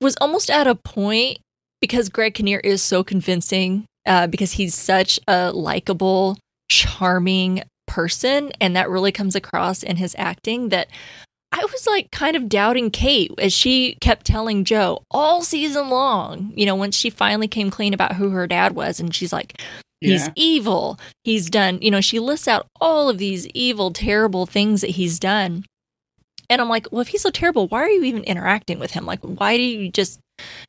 was almost at a point because Greg Kinnear is so convincing, uh, because he's such a likable, charming person, and that really comes across in his acting that I was like kind of doubting Kate as she kept telling Joe all season long, you know, once she finally came clean about who her dad was. And she's like, he's Yeah. evil. He's done, you know, she lists out all of these evil, terrible things that he's done. And I'm like, well, if he's so terrible, why are you even interacting with him? Like, why do you just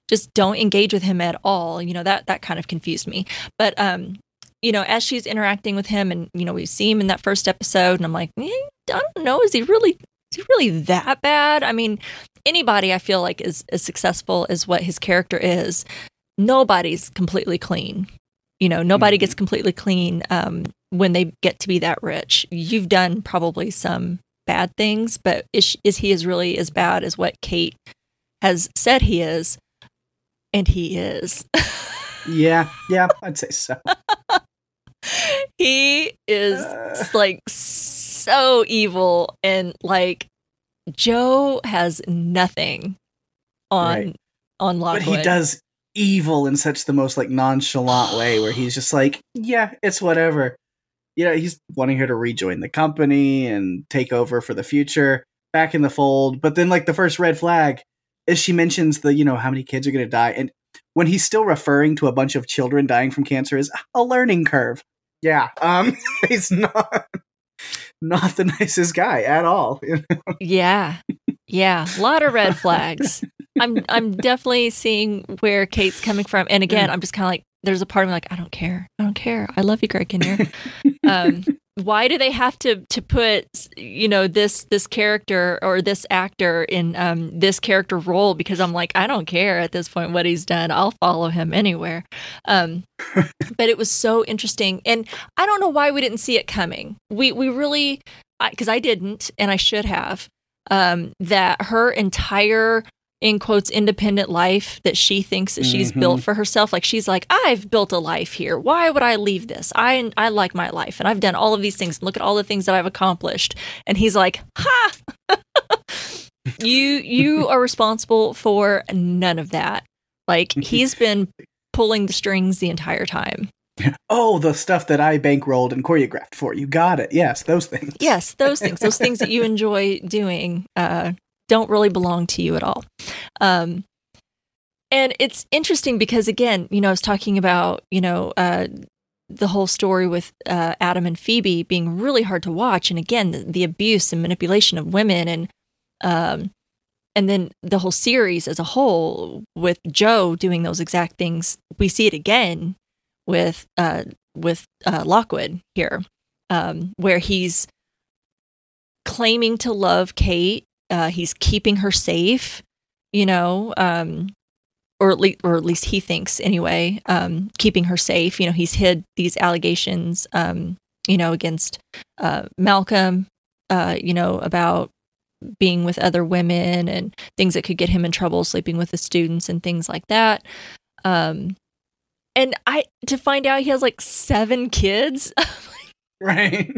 just don't engage with him at all? You know, that that kind of confused me. But um, you know, as she's interacting with him, and you know, we see him in that first episode, and I'm like, eh, I don't know, is he really he really that bad? I mean, anybody I feel like is as successful as what his character is, nobody's completely clean. You know, nobody Mhm. gets completely clean um, when they get to be that rich. You've done probably some bad things, but is is he as really as bad as what Kate has said he is? And he is. Yeah, yeah, I'd say so. he is Uh. like so evil and like Joe has nothing on Right. on But he does evil in such the most like nonchalant way where he's just like, yeah, it's whatever. You know, he's wanting her to rejoin the company and take over for the future, back in the fold. But then like the first red flag is she mentions the, you know, how many kids are going to die and when he's still referring to a bunch of children dying from cancer is a learning curve. Yeah. Um he's not not the nicest guy at all. Yeah. Yeah. A lot of red flags. I'm I'm definitely seeing where Kate's coming from. And again, I'm just kind of like, there's a part of me like, I don't care. I don't care. I love you, Greg Kinnear. um, why do they have to to put you know this this character or this actor in um, this character role? Because I'm like, I don't care at this point what he's done. I'll follow him anywhere. Um, but it was so interesting, and I don't know why we didn't see it coming. We we really because I, didn't, and I should have. Um, that her entire in quotes independent life that she thinks that she's Mhm. built for herself. Like she's like I've built a life here. Why would I leave this? I I like my life and I've done all of these things. And look at all the things that I've accomplished. And he's like ha! You you are responsible for none of that. Like he's been pulling the strings the entire time. Oh, the stuff that I bankrolled and choreographed for you. Got it. Yes, those things. yes those things. Those things that you enjoy doing uh don't really belong to you at all um and it's interesting because again you know i was talking about you know uh the whole story with uh, adam and phoebe being really hard to watch and again the, the abuse and manipulation of women and um and then the whole series as a whole with joe doing those exact things we see it again with uh with uh lockwood here um where he's claiming to love Kate. Uh, he's keeping her safe, you know, um, or at least, or at least he thinks anyway, um, keeping her safe. You know, he's hid these allegations, um, you know, against uh, Malcolm, uh, you know, about being with other women and things that could get him in trouble, sleeping with the students and things like that. Um, and I to find out he has like seven kids. Right.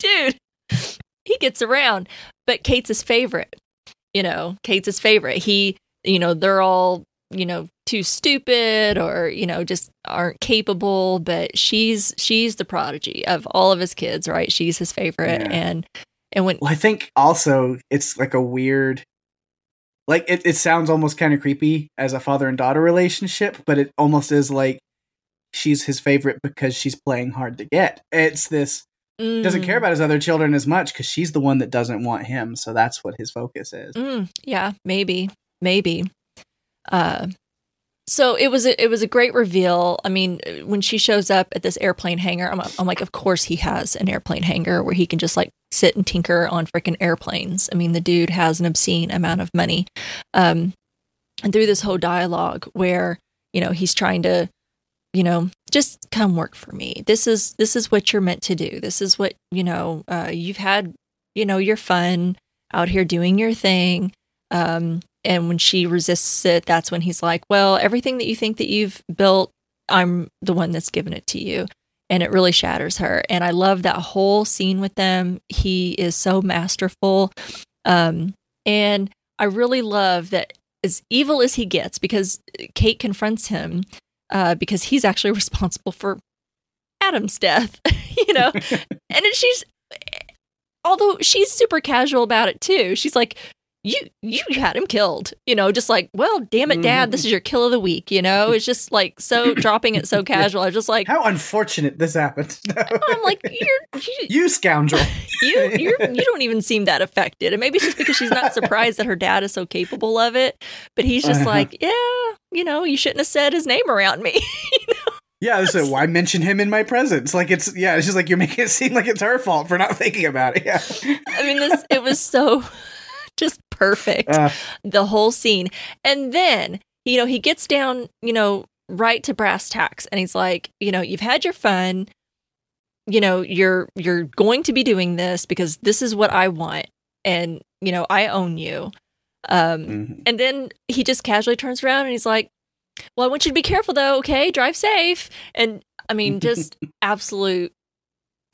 dude, he gets around. But Kate's his favorite. You know, Kate's his favorite. He, you know, they're all, you know, too stupid or, you know, just aren't capable, but she's she's the prodigy of all of his kids, right? She's his favorite. Yeah. And and when Well, I think also it's like a weird, like it, it sounds almost kind of creepy as a father and daughter relationship, but it almost is like she's his favorite because she's playing hard to get. It's this doesn't care Mm, about his other children as much because she's the one that doesn't want him, so that's what his focus is. Mm, yeah, maybe, maybe. Uh, so it was a, it was a great reveal. I mean, when she shows up at this airplane hangar, I'm, I'm like, of course he has an airplane hangar where he can just like sit and tinker on freaking airplanes. I mean, the dude has an obscene amount of money. Um, and through this whole dialogue where you know he's trying to you know just come work for me. This is this is what you're meant to do. This is what you know uh, you've had you know your fun out here doing your thing. Um and when she resists it that's when he's like well everything that you think that you've built i'm the one that's given it to you. And it really shatters her. And i love that whole scene with them. He is so masterful. Um and i really love that as evil as he gets because kate confronts him uh because he's actually responsible for adam's death you know? And she's although she's super casual about it too. She's like you you had him killed you know just like well damn it dad this is your kill of the week you know it's just like so dropping it so casual i was just like How unfortunate this happened. i'm like you're you, you scoundrel. you you're, you don't even seem that affected and maybe it's just because she's not surprised that her dad is so capable of it but he's just Uh-huh. like yeah you know you shouldn't have said his name around me Yeah, so why mention him in my presence? Like it's yeah, it's just like you're making it seem like it's her fault for not thinking about it. Yeah. i mean this it was so perfect Uh, the whole scene. And then, you know, he gets down, you know, right to brass tacks and he's like, you know, you've had your fun. You know, you're you're going to be doing this because this is what I want and, you know, I own you. Um mhm. and then he just casually turns around and he's like, "Well, I want you to be careful though, okay? Drive safe." And I mean, just absolute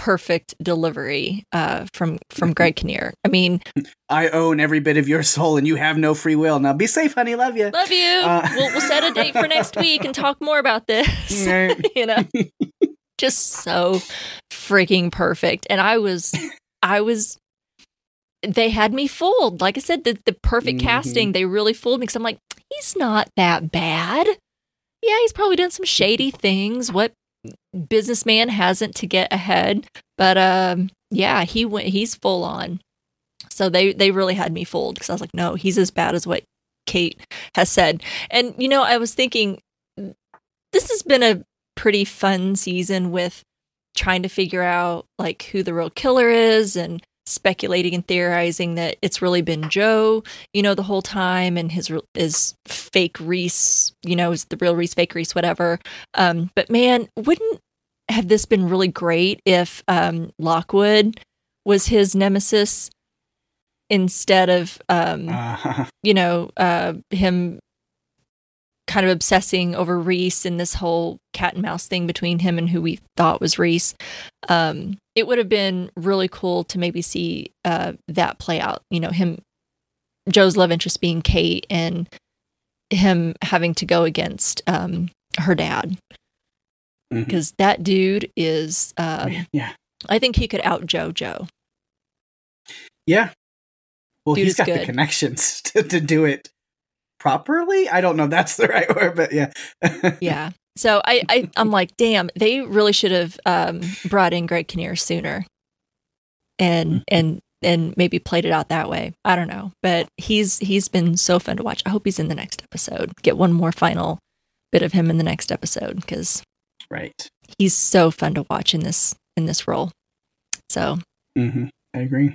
perfect delivery uh from from Greg Kinnear. I mean, I own every bit of your soul and you have no free will. Now be safe, honey. Love you. Love you. Uh, we'll, we'll set a date for next week and talk more about this. you know, just so freaking perfect. And I was, I was, they had me fooled. Like I said, the, the perfect Mhm. casting, they really fooled me because I'm like, he's not that bad. Yeah, he's probably done some shady things. What businessman hasn't to get ahead? But um, yeah, he went. He's full on. So they they really had me fooled because I was like, no, he's as bad as what Kate has said. And you know, I was thinking this has been a pretty fun season with trying to figure out like who the real killer is and speculating and theorizing that it's really been Joe, you know, the whole time and his is fake Rhys, you know, is the real Rhys, fake Rhys, whatever. Um, but man, wouldn't have this been really great if um, Lockwood was his nemesis instead of um, Uh, you know, uh, him kind of obsessing over Rhys and this whole cat and mouse thing between him and who we thought was Rhys. Um, it would have been really cool to maybe see uh, that play out. You know, him, Joe's love interest being Kate, and him having to go against um, her dad mhm. because that dude is. Um, yeah. I think he could out Joe Joe. Yeah. Well, Dude he's got the connections to, to do it properly. I don't know if that's the right word, but yeah. yeah. So I, I I'm like, damn, they really should have um, brought in Greg Kinnear sooner, and and and maybe played it out that way. I don't know, but he's he's been so fun to watch. I hope he's in the next episode. Get one more final bit of him in the next episode because right. he's so fun to watch in this in this role. So hmm I agree.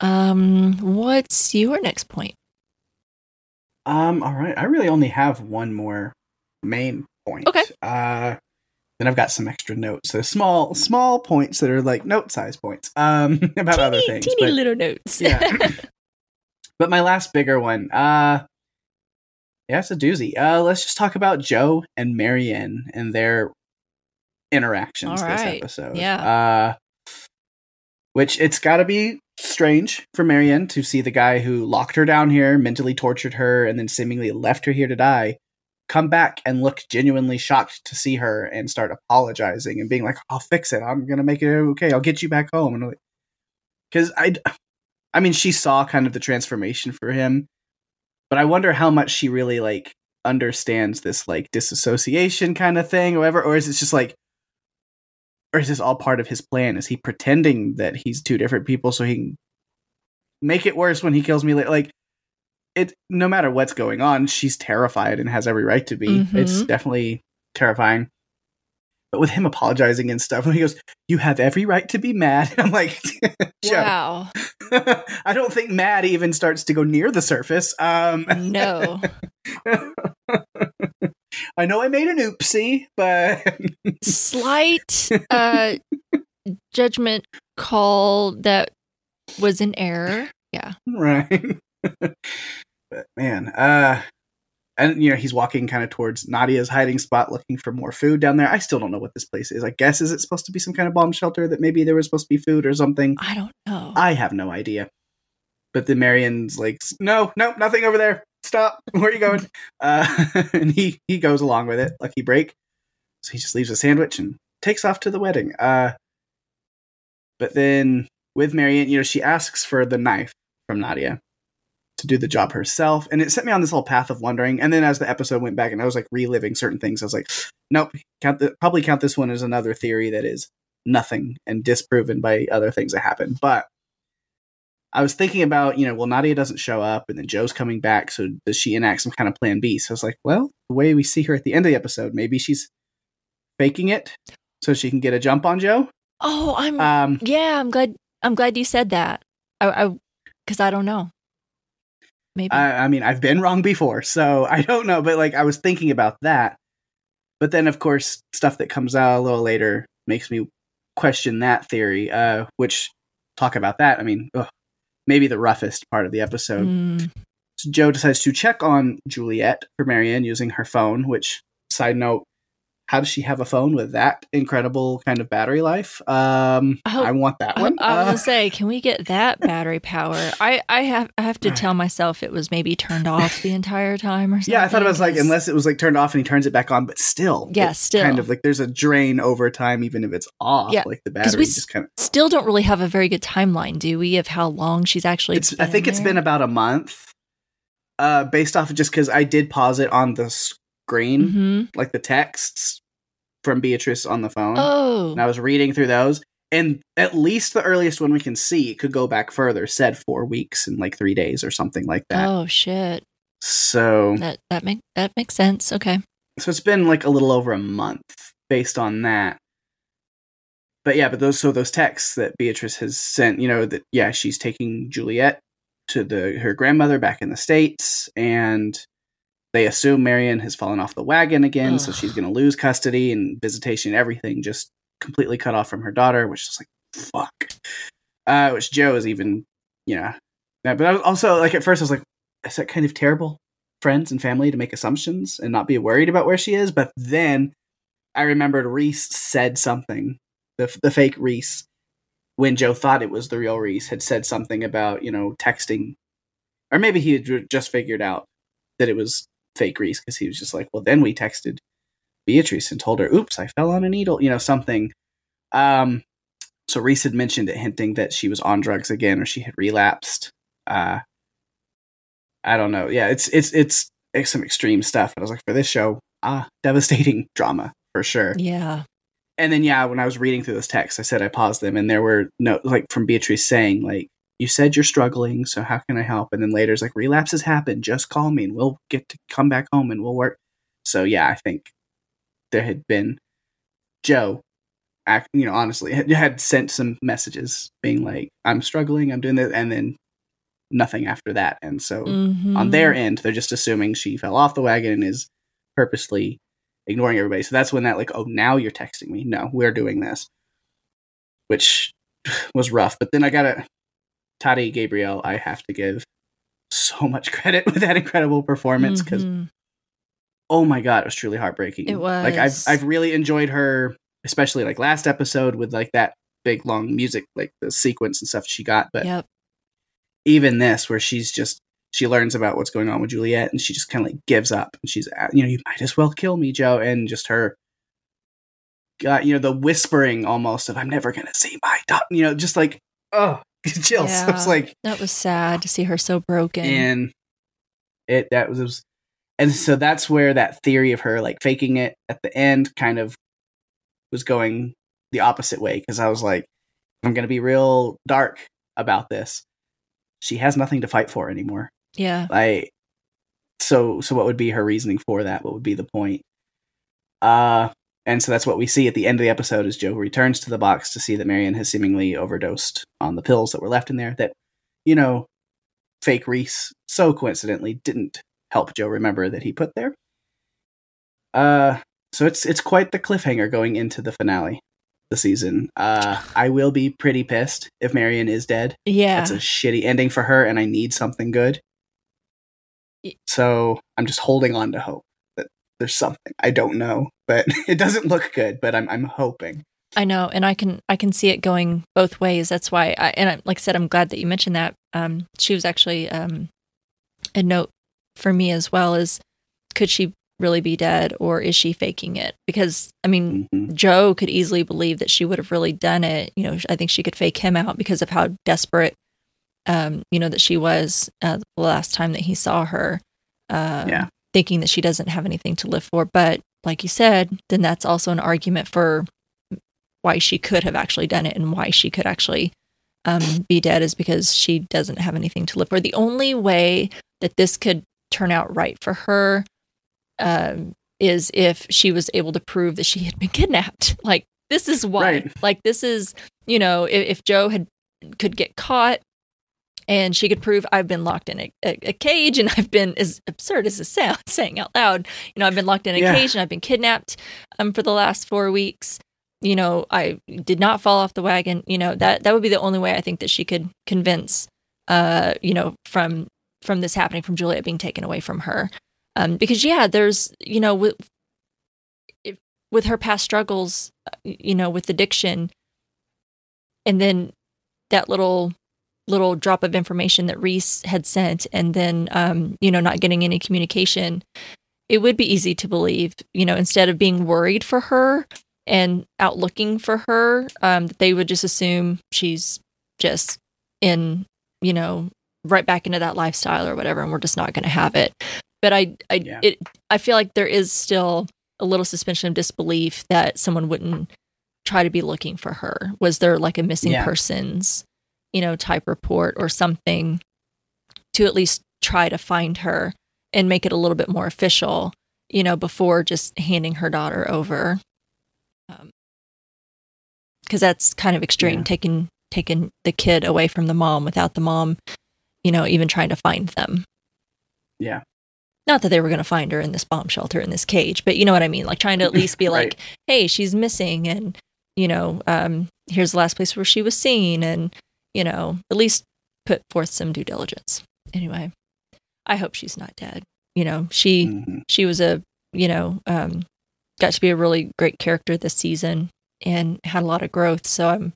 um, what's your next point? Um, all right. I really only have one more main point. Okay. Uh then I've got some extra notes. So small small points that are like note size points. Um about other things. teeny but- little notes. yeah. but my last bigger one, uh yeah, it's a doozy. Uh let's just talk about Joe and Marianne and their interactions this episode. Yeah. Uh which it's gotta be strange for Marianne to see the guy who locked her down here, mentally tortured her, and then seemingly left her here to die, come back and look genuinely shocked to see her and start apologizing and being like, "I'll fix it. I'm gonna make it okay. I'll get you back home." And like, because I, I mean, she saw kind of the transformation for him, but I wonder how much she really like understands this like disassociation kind of thing, or whatever, or is it just like, or is this all part of his plan? Is he pretending that he's two different people so he can make it worse when he kills me? Like, like it. No matter what's going on, she's terrified and has every right to be. It's Mhm. definitely terrifying. But with him apologizing and stuff, when he goes, "You have every right to be mad," I'm like, Wow. I don't think mad even starts to go near the surface. Um, No. I know I made an oopsie, but slight uh judgment call that was an error Yeah. Right. but man, uh and you know, he's walking kind of towards Nadia's hiding spot looking for more food down there. I still don't know what this place is. I guess is it supposed to be some kind of bomb shelter that maybe there was supposed to be food or something? I don't know. I have no idea. But the Marianne's like, no, no, nothing over there. Stop. Where are you going? uh, and he he goes along with it. Lucky break. So he just leaves a sandwich and takes off to the wedding. Uh, but then with Marianne, you know, she asks for the knife from Nadia to do the job herself, and it set me on this whole path of wondering. And then as the episode went back, and I was like reliving certain things, I was like, nope, count the, probably count this one as another theory that is nothing and disproven by other things that happen. But I was thinking about, you know, well, Nadia doesn't show up, and then Joe's coming back, so does she enact some kind of plan B? So I was like, well, the way we see her at the end of the episode, maybe she's faking it so she can get a jump on Joe. oh, I'm Um, yeah. I'm glad. I'm glad you said that. I, I, because I don't know. Maybe. I, I mean, I've been wrong before, so I don't know, but like I was thinking about that. But then, of course, stuff that comes out a little later makes me question that theory. Uh, which talk about that. I mean, ugh, maybe the roughest part of the episode. Mm, So Joe decides to check on Juliet for Marianne using her phone, which, side note, how does she have a phone with that incredible kind of battery life? Um, I I want that one. I was Uh, gonna say, can we get that battery power? I, I have, I have to tell myself it was maybe turned off the entire time or something. yeah, I thought it was like unless it was like turned off and he turns it back on, but still. Yeah, still. Kind of like there's a drain over time, even if it's off. Yeah, Like the battery we just kind of. still don't really have a very good timeline, do we, of how long she's actually? I think it's been about a month, uh, based off of just because I did pause it on the screen, hmm like the texts from Beatrice on the phone. Oh, and I was reading through those, and at least the earliest one we can see could go back further. Said four weeks and like three days or something like that. oh shit. So, That that make that makes sense. Okay. so it's been like a little over a month based on that. But yeah, but those so those texts that Beatrice has sent, you know, that yeah, she's taking Juliet to the her grandmother back in the states, and they assume Marianne has fallen off the wagon again, so she's going to lose custody and visitation, everything just completely cut off from her daughter, which is like fuck. Uh, which Joe is even, you know, yeah, but I was also like at first I was like, is that kind of terrible? Friends and family to make assumptions and not be worried about where she is, but then I remembered Rhys said something, the the fake Rhys, when Joe thought it was the real Rhys, had said something about you know texting, or maybe he had just figured out that it was fake Rhys because he was just like, well, then we texted Beatrice and told her, "Oops, I fell on a needle," you know, something. Um, so Rhys had mentioned it, hinting that she was on drugs again or she had relapsed. Uh, I don't know. Yeah, it's it's it's, it's some extreme stuff. But I was like, for this show, ah, devastating drama for sure. Yeah. And then yeah, when I was reading through those texts, I said I paused them, and there were no like from Beatrice saying like, "You said you're struggling, so how can I help?" And then later it's like, "Relapses happen. Just call me, and we'll get to come back home, and we'll work." So yeah, I think there had been Joe, act, you know, honestly, had, had sent some messages being like, "I'm struggling, I'm doing this," and then nothing after that. And so Mhm. on their end, they're just assuming she fell off the wagon and is purposely ignoring everybody. So that's when that like, oh, now you're texting me. No, we're doing this, which was rough. But then I gotta Tati Gabriel. I have to give so much credit with that incredible performance because Mhm. oh my god, it was truly heartbreaking. It was like I've. I've really enjoyed her, especially like last episode with like that big long music, like the sequence and stuff she got. But Yep. even this where she's just she learns about what's going on with Juliet and she just kind of like gives up and she's uh, you know you might as well kill me Joe and just her got you know the whispering almost of I'm never gonna see my daughter you know just like oh chills Yeah. it's like That was sad to see her so broken. and it that was, it was and so that's where that theory of her like faking it at the end kind of was going the opposite way because I was like I'm gonna be real dark about this she has nothing to fight for anymore yeah. like so so what would be her reasoning for that what would be the point uh and so that's what we see at the end of the episode as joe returns to the box to see that marianne has seemingly overdosed on the pills that were left in there that you know fake rhys so coincidentally didn't help joe remember that he put there uh so it's it's quite the cliffhanger going into the finale the season. Uh, I will be pretty pissed if Marianne is dead. Yeah. That's a shitty ending for her, and I need something good. So I'm just holding on to hope that there's something. I don't know, but it doesn't look good. But I'm I'm hoping. I know, and I can I can see it going both ways. That's why, I, and I, like I said, I'm glad that you mentioned that. Um, she was actually um, a note for me as well. Is could she really be dead, or is she faking it? Because I mean, Mhm. Joe could easily believe that she would have really done it. You know, I think she could fake him out because of how desperate, um, you know, that she was uh, the last time that he saw her. Um, Yeah. Thinking that she doesn't have anything to live for. But like you said, then that's also an argument for why she could have actually done it and why she could actually um, be dead is because she doesn't have anything to live for. The only way that this could turn out right for her um, is if she was able to prove that she had been kidnapped. Like this is why. Right. Like this is you know if, if Joe had could get caught and she could prove I've been locked in a, a, a cage and I've been as absurd as sounds saying out loud. You know I've been locked in a Yeah. cage and I've been kidnapped um for the last four weeks. You know I did not fall off the wagon. You know that that would be the only way I think that she could convince uh you know from from this happening from Juliet being taken away from her. Um, because yeah, there's you know with if, with her past struggles, uh, you know, with addiction, and then that little little drop of information that Rhys had sent, and then um, you know not getting any communication, it would be easy to believe, you know, instead of being worried for her and out looking for her, um, that they would just assume she's just in, you know, right back into that lifestyle or whatever, and we're just not going to have it. But I, I, Yeah. it, I feel like there is still a little suspension of disbelief that someone wouldn't try to be looking for her. Was there like a missing Yeah. persons, you know, type report or something to at least try to find her and make it a little bit more official, you know, before just handing her daughter over. Because that's kind of extreme, Yeah. taking taking the kid away from the mom without the mom, you know, even trying to find them. Yeah. Not that they were going to find her in this bomb shelter in this cage, but you know what I mean. Like trying to at least be Right. like, "Hey, she's missing," and you know, um, here's the last place where she was seen, and you know, at least put forth some due diligence. Anyway, I hope she's not dead. You know, she Mhm. she was a you know um, got to be a really great character this season and had a lot of growth. So I'm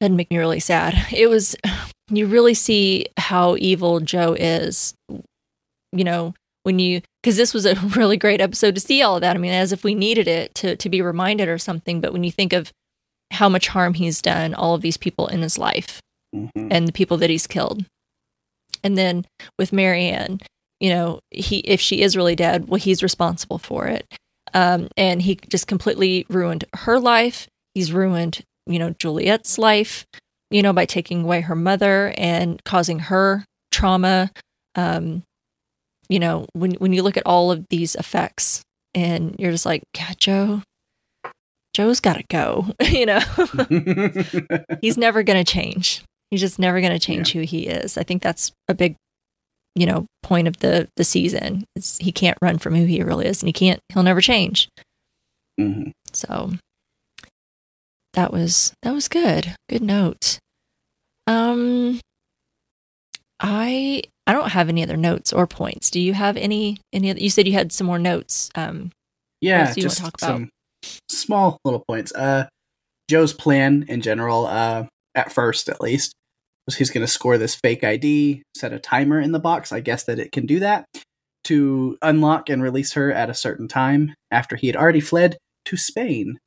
that make me really sad. It was you really see how evil Joe is. You know when you because this was a really great episode to see all of that. I mean, as if we needed it to to be reminded or something. But when you think of how much harm he's done all of these people in his life Mhm. and the people that he's killed. And then with Marianne, you know, he if she is really dead, well, he's responsible for it. Um, and he just completely ruined her life. He's ruined, you know, Juliet's life, you know, by taking away her mother and causing her trauma. Um, you know, when when you look at all of these effects, and you're just like, God, Joe, Joe's got to go. you know, he's never going to change. He's just never going to change who he is. I think that's a big, you know, point of the the season. Is he can't run from who he really is, and he can't. He'll never change. Mhm. So that was that was good. Good note. Um, I I don't have any other notes or points. Do you have any any? Other, you said you had some more notes. Um, Yeah, just talk about? some small little points. Uh, Joe's plan in general, uh, at first at least, was he's going to score this fake ID, set a timer in the box. I guess that it can do that to unlock and release her at a certain time after he had already fled to Spain.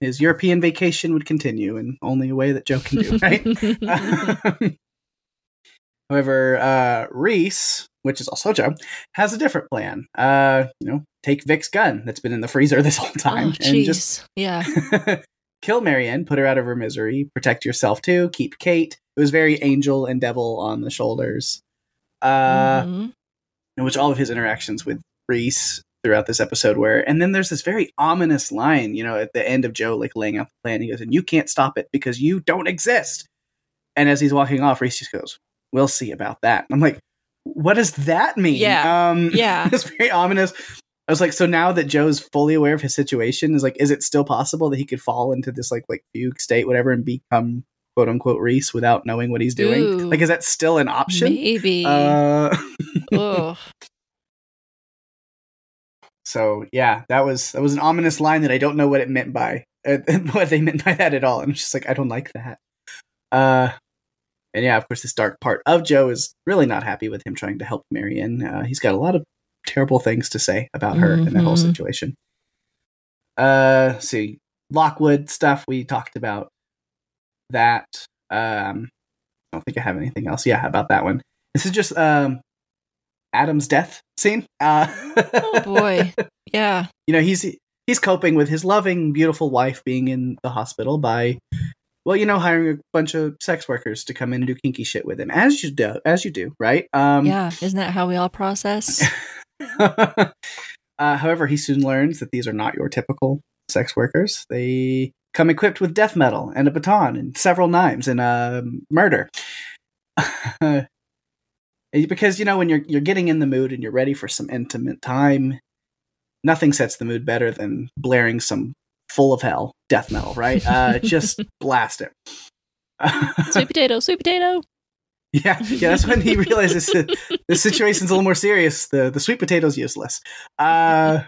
His European vacation would continue in only a way that Joe can do, right? However, uh, Rhys, which is also Joe, has a different plan. Uh, you know, take Vic's gun that's been in the freezer this whole time oh, and just yeah. kill Marianne, put her out of her misery, protect yourself too, keep Kate. It was very angel and devil on the shoulders. Uh, Mhm. in which all of his interactions with Rhys throughout this episode were. And then there's this very ominous line, you know, at the end of Joe like laying out the plan. He goes, "And you can't stop it because you don't exist." And as he's walking off, Rhys just goes, "We'll see about that." I'm like, "What does that mean?" Yeah. um, Yeah. it's very ominous. I was like, so now that Joe's fully aware of his situation, is like, is it still possible that he could fall into this like like fugue state, whatever, and become quote unquote Rhys without knowing what he's doing? Ooh. Like, is that still an option? Maybe. Uh, so yeah, that was that was an ominous line that I don't know what it meant by uh, what they meant by that at all. And I'm just like, I don't like that. Uh, and yeah, of course, this dark part of Joe is really not happy with him trying to help Marianne. Uh, he's got a lot of terrible things to say about her and that whole Mhm. situation. Uh, see, Lockwood stuff we talked about that. Um, I don't think I have anything else. Yeah, about that one. This is just um, Adam's death scene. Uh, Oh boy. Yeah. you know he's he's coping with his loving beautiful wife being in the hospital by well you know hiring a bunch of sex workers to come in and do kinky shit with him as you do as you do right um Yeah. Isn't that how we all process? uh, however he soon learns that these are not your typical sex workers they come equipped with death metal and a baton and several knives and um, murder because you know when you're you're getting in the mood and you're ready for some intimate time nothing sets the mood better than blaring some full of hell death metal right? Uh just blast it. Sweet potato, sweet potato. yeah yeah that's when he realizes that the situation's a little more serious. The the sweet potato's useless. Uh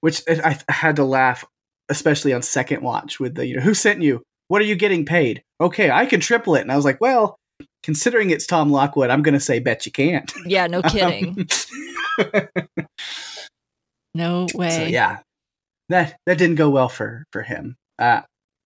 which I, I had to laugh especially on second watch with the you know who sent you? What are you getting paid? Okay i can triple it. And i was like well considering it's tom lockwood i'm gonna say bet you can't. Yeah, no kidding. Um, no way. so yeah that that didn't go well for for him uh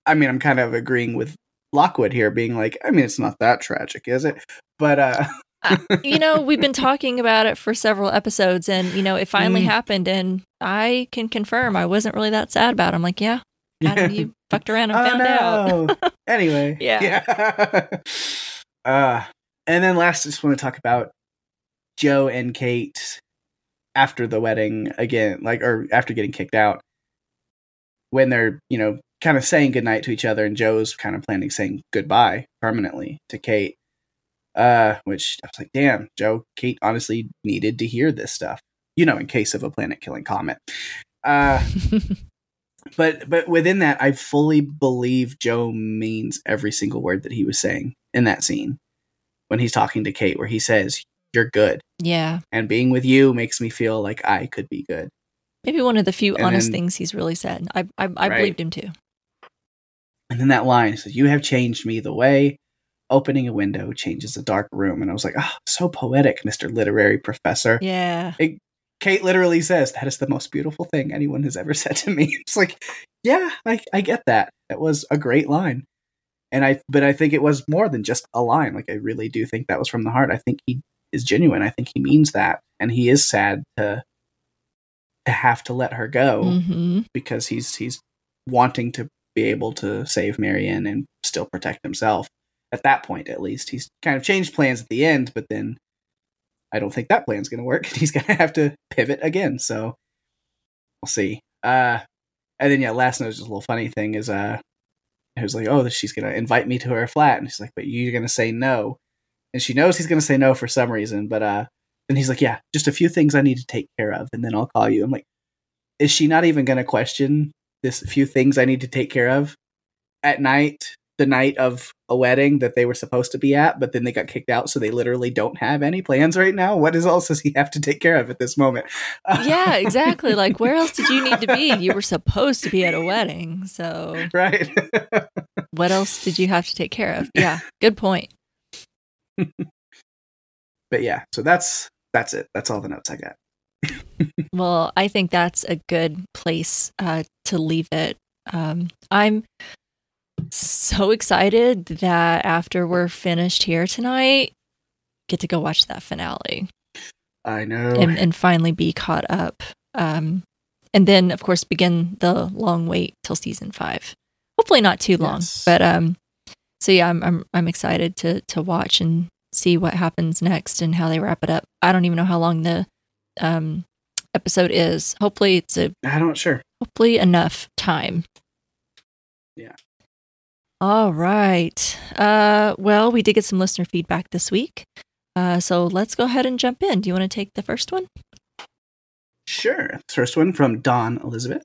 i mean i'm kind of agreeing with lockwood here being like i mean it's not that tragic is it but uh you know, we've been talking about it for several episodes and, you know, it finally Mm. happened and I can confirm I wasn't really that sad about it. I'm like, yeah, Adam, you fucked around and found out. out. anyway, Yeah. yeah. uh, and then last, I just want to talk about Joe and Kate after the wedding again, like or after getting kicked out, when they're you know kind of saying goodnight to each other, and Joe's kind of planning saying goodbye permanently to Kate. Uh, which I was like, damn, Joe, Kate honestly needed to hear this stuff, you know, in case of a planet-killing comet. Uh, but but within that i fully believe joe means every single word that he was saying in that scene when he's talking to kate where he says you're good yeah. and being with you makes me feel like i could be good Maybe one of the few And honest then- things he's really said. I I, I Right. believed him too. and then that line says you have changed me the way opening a window changes a dark room. And i was like oh so poetic mr literary professor. Yeah. kate literally says that is the most beautiful thing anyone has ever said to me. It's like yeah i, I get that. That was a great line. And i but i think it was more than just a line. Like i really do think that was from the heart. I think he is genuine. I think he means that. And he is sad to to have to let her go hmm because he's he's wanting to be able to save marianne and still protect himself. At that point at least he's kind of changed plans at the end but then i don't think that plan's going to work. He's going to have to pivot again so we'll see. Uh and then yeah last note is just a little funny thing is uh it was like oh she's going to invite me to her flat and she's like but you're going to say no. And she knows he's going to say no for some reason but uh and he's like yeah just a few things i need to take care of and then i'll call you i'm like is she not even going to question this few things i need to take care of at night the night of a wedding that they were supposed to be at but then they got kicked out so they literally don't have any plans right now what is else does he have to take care of at this moment Yeah, exactly. like, where else did you need to be? You were supposed to be at a wedding. So, right what else did you have to take care of? Yeah, good point. but yeah so that's that's it that's all the notes i got Well, I think that's a good place uh, to leave it. Um, I'm so excited that after we're finished here tonight, get to go watch that finale i know and, and finally be caught up. Um, and then, of course, begin the long wait till season five. Hopefully, not too long, Yes. but um, so yeah, I'm I'm I'm excited to to watch and see what happens next and how they wrap it up. I don't even know how long the um episode is. Hopefully, it's a i don't sure hopefully enough time. Yeah. All right. Uh, well, we did get some listener feedback this week. Uh, so let's go ahead and jump in. Do you want to take the first one? Sure. First one from Dawn Elizabeth.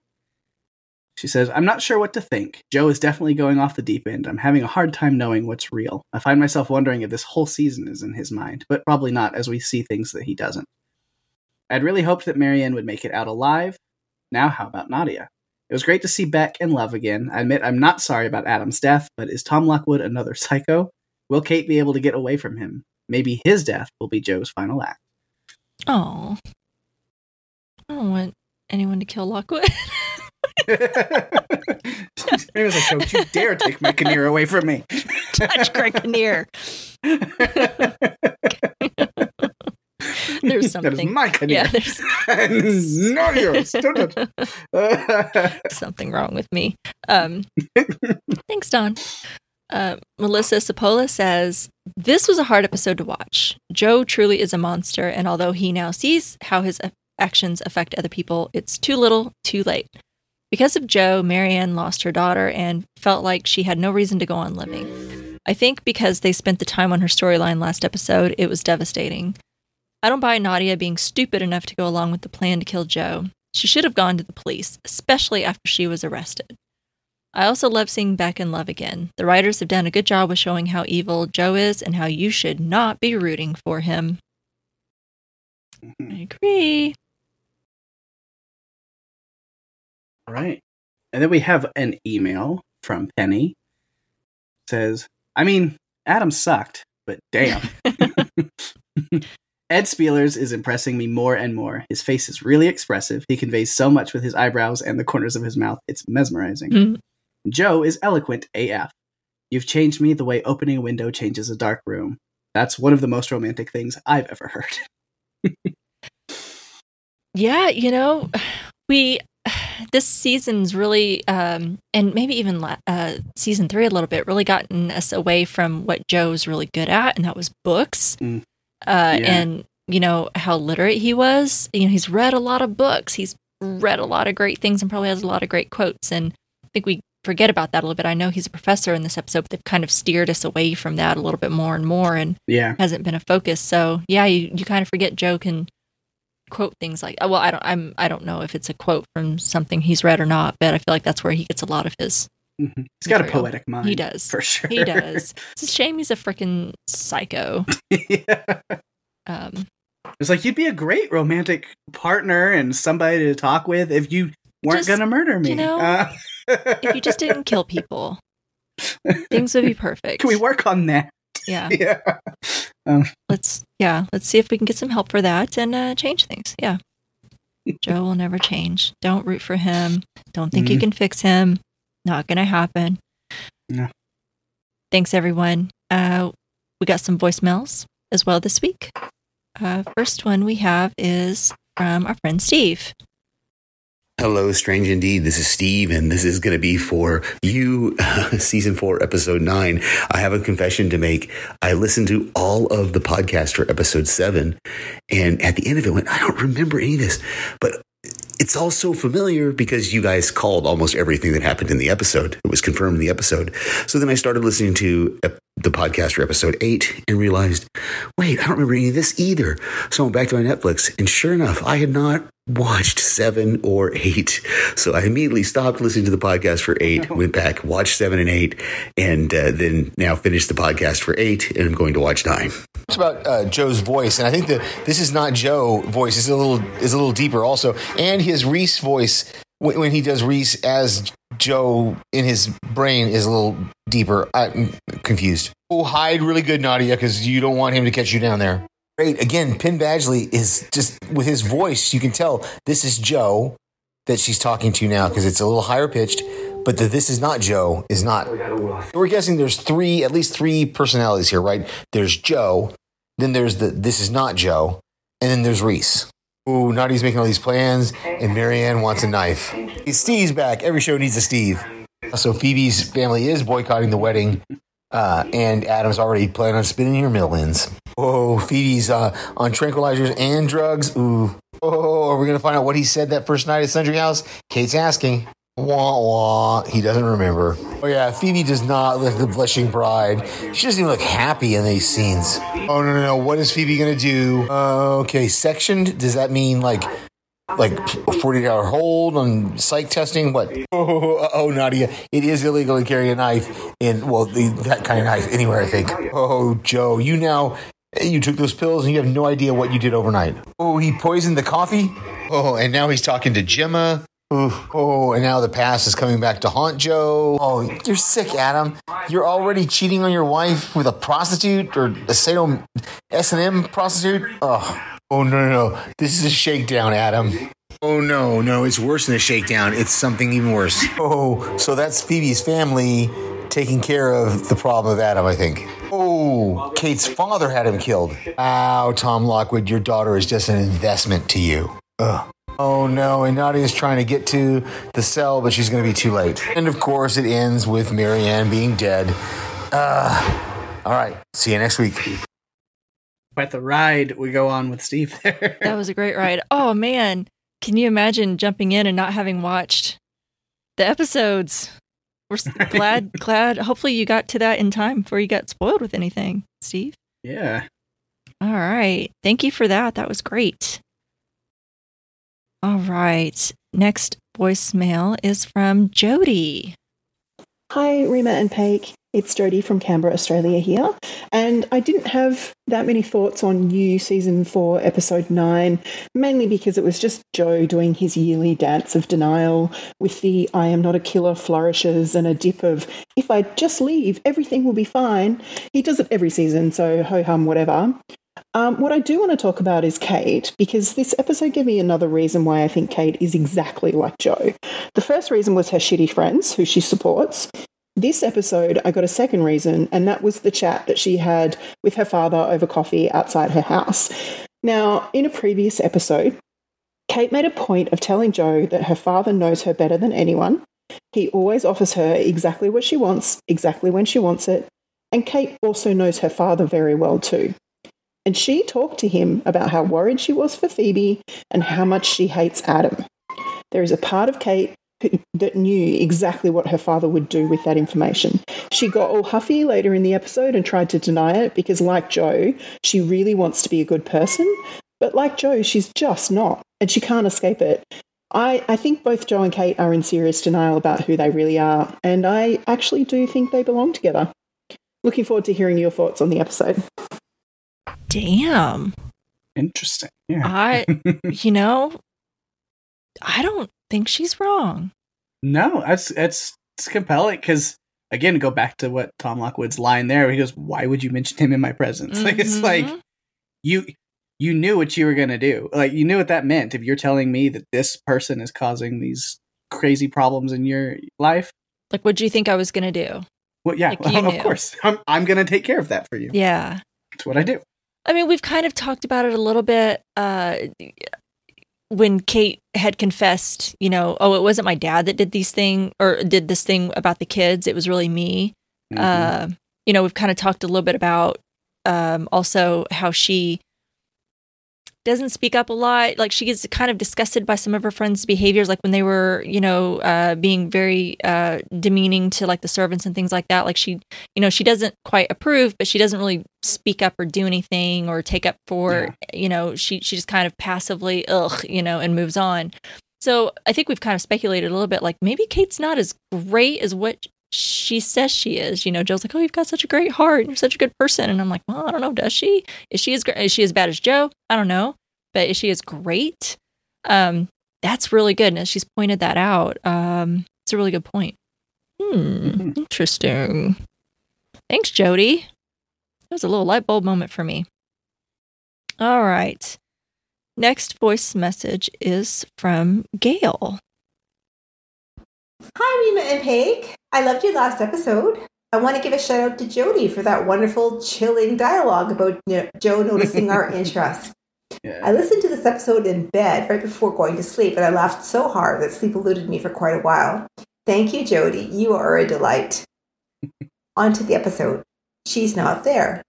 She says, I'm not sure what to think. Joe is definitely going off the deep end. I'm having a hard time knowing what's real. I find myself wondering if this whole season is in his mind, but probably not as we see things that he doesn't. I'd really hoped that Marianne would make it out alive. Now, how about Nadia? It was great to see Beck and Love again. I admit I'm not sorry about Adam's death, but is Tom Lockwood another psycho? Will Kate be able to get away from him? Maybe his death will be Joe's final act. Oh. I don't want anyone to kill Lockwood. It was like, don't you dare take my Kinnear away from me. Touch Greg Kinnear. There's That is something. my Kinnear. Yeah, there's Not yours. Don't touch. something wrong with me. Um, thanks, Don. Uh, Melissa Sapola says, This was a hard episode to watch. Joe truly is a monster, and although he now sees how his actions affect other people, it's too little, too late. Because of Joe, Marianne lost her daughter and felt like she had no reason to go on living. I think because they spent the time on her storyline last episode, it was devastating. I don't buy Nadia being stupid enough to go along with the plan to kill Joe. She should have gone to the police, especially after she was arrested. I also love seeing Beck in love again. The writers have done a good job with showing how evil Joe is and how you should not be rooting for him. I agree. Right. And then we have an email from Penny. says, I mean, Adam sucked, but damn. Ed Speleers is impressing me more and more. His face is really expressive. He conveys so much with his eyebrows and the corners of his mouth. It's mesmerizing. Hmm. Joe is eloquent AF. You've changed me the way opening a window changes a dark room. That's one of the most romantic things I've ever heard. Yeah, you know, we this season's really um and maybe even la- uh season 3 a little bit really gotten us away from what Joe's really good at and that was books. Mm. Uh Yeah. and you know how literate he was. You know, he's read a lot of books. He's read a lot of great things and probably has a lot of great quotes and I think we forget about that a little bit. I know he's a professor in this episode, but they've kind of steered us away from that a little bit more and more and Yeah. hasn't been a focus. So yeah, you, you kind of forget Joe can quote things like well, I don't I'm I don't know if it's a quote from something he's read or not, but I feel like that's where he gets a lot of his. Mhm. He's got a poetic mind. He does. For sure. He does. It's a shame he's a freaking psycho. yeah. Um, It's like you'd be a great romantic partner and somebody to talk with if you weren't Just, gonna murder me. you know, Uh, if you just didn't kill people, things would be perfect. can we work on that? Yeah. Yeah. Let's yeah. Let's see if we can get some help for that and uh, change things. Yeah. Joe will never change. Don't root for him. Don't think you Mhm. can fix him. Not gonna happen. No. Thanks everyone. Uh, we got some voicemails as well this week. Uh, first one we have is from our friend Steve. Hello, strange indeed. This is Steve, and this is going to be for you, season four, episode nine. I have a confession to make. I listened to all of the podcast for episode seven, and at the end of it, went, I don't remember any of this, but it's all so familiar because you guys called almost everything that happened in the episode. It was confirmed in the episode. So then I started listening to the podcast for episode eight and realized, wait, I don't remember any of this either. So I went back to my Netflix, and sure enough, I had not watched seven or eight. So I immediately stopped listening to the podcast for eight, went back, watched seven and eight, and uh, then now finished the podcast for eight, and I'm going to watch nine. talks about uh, Joe's voice, and I think that this is not Joe voice. It's a little is a little deeper also, and his Rhys voice when, when he does Rhys as Joe in his brain is a little deeper. I'm confused. Oh, hide really good, Nadia, because you don't want him to catch you down there. Great. Again, Penn Badgley is just with his voice. You can tell this is Joe that she's talking to now because it's a little higher pitched. But the "This is not Joe" is not. We're guessing there's three, at least three personalities here, right? There's Joe, then there's the "This is not Joe," and then there's Rhys. Ooh, Nadia's making all these plans, and Marianne wants a knife. Steve's back. Every show needs a Steve. So Phoebe's family is boycotting the wedding, uh, and Adam's already planning on spending her millions. Oh, Phoebe's uh, on tranquilizers and drugs. Ooh. Oh, are we gonna find out what he said that first night at Sundry House? Kate's asking. Wah wah. He doesn't remember. Oh yeah, Phoebe does not look the blushing bride. She doesn't even look happy in these scenes. Oh no no no. What is Phoebe gonna do? Uh, okay, sectioned. Does that mean like like 48 hour hold on psych testing. What? Oh, oh, Nadia, it is illegal to carry a knife in, well, the, that kind of knife anywhere, I think. Oh, Joe, you now, you took those pills and you have no idea what you did overnight. Oh, he poisoned the coffee. Oh, and now he's talking to Gemma. Oh, oh, and now the past is coming back to haunt Joe. Oh, you're sick, Adam. You're already cheating on your wife with a prostitute or a Sato S&M prostitute. Oh, oh no, no, no. This is a shakedown, Adam. Oh no, no, it's worse than a shakedown. It's something even worse. Oh, so that's Phoebe's family taking care of the problem of Adam, I think. Oh, Kate's father had him killed. Ow, Tom Lockwood, your daughter is just an investment to you. Ugh. Oh no, and Nadia's trying to get to the cell, but she's going to be too late. And of course, it ends with Marianne being dead. Uh, all right, see you next week. Quite the ride we go on with Steve there. That was a great ride. Oh man, can you imagine jumping in and not having watched the episodes? We're s- glad, glad. Hopefully, you got to that in time before you got spoiled with anything, Steve. yeah. All right. Thank you for that. That was great. All right. Next voicemail is from Jody. Hi, Rima and Pake. It's Jodie from Canberra, Australia here. And I didn't have that many thoughts on you season four, episode nine, mainly because it was just Joe doing his yearly dance of denial with the I am not a killer flourishes and a dip of if I just leave, everything will be fine. He does it every season, so ho hum, whatever. Um, what I do want to talk about is Kate, because this episode gave me another reason why I think Kate is exactly like Joe. The first reason was her shitty friends, who she supports. This episode, I got a second reason, and that was the chat that she had with her father over coffee outside her house. Now, in a previous episode, Kate made a point of telling Joe that her father knows her better than anyone. He always offers her exactly what she wants, exactly when she wants it, and Kate also knows her father very well too. And she talked to him about how worried she was for Phoebe and how much she hates Adam. There is a part of Kate that knew exactly what her father would do with that information. She got all huffy later in the episode and tried to deny it because, like Joe, she really wants to be a good person. But like Joe, she's just not, and she can't escape it. I, I think both Joe and Kate are in serious denial about who they really are, and I actually do think they belong together. Looking forward to hearing your thoughts on the episode. Damn. Interesting. Yeah. I, you know, I don't think she's wrong. no, that's it's it's compelling because again, go back to what Tom Lockwood's line there. He goes, "Why would you mention him in my presence?" Like it's like Mhm. you you knew what you were gonna do. Like you knew what that meant. If you're telling me that this person is causing these crazy problems in your life, like, what do you think I was going to do? well, yeah, Like, you of course, I'm I'm gonna take care of that for you. Yeah. it's what I do. I mean, we've kind of talked about it a little bit. Uh, when Kate had confessed, you know, oh, it wasn't my dad that did these thing or did this thing about the kids. It was really me. Mhm. Uh, you know, we've kind of talked a little bit about um, also how she doesn't speak up a lot. Like she gets kind of disgusted by some of her friends' behaviors, like when they were, you know, uh, being very uh, demeaning to like the servants and things like that. Like she, you know, she doesn't quite approve, but she doesn't really speak up or do anything or take up for, you know, she she just kind of passively, ugh, you know, and moves on. So I think we've kind of speculated a little bit, like maybe Kate's not as great as what she says she is. You know, Joe's like, "Oh, you've got such a great heart. You're such a good person," and I'm like, "Well, I don't know. Does she? Is she as gr- is she as bad as Joe? I don't know, but is she as great? Um, that's really good, and as she's pointed that out. Um, it's a really good point. Hmm, Mhm. interesting. Thanks, Jody. That was a little light bulb moment for me. All right. Next voice message is from Gail. Hi, Rima and Pake. I loved your last episode. I want to give a shout out to Jody for that wonderful, chilling dialogue about Joe noticing our interest. Yeah. I listened to this episode in bed right before going to sleep, and I laughed so hard that sleep eluded me for quite a while. Thank you, Jody. You are a delight. On to the episode. She's not there.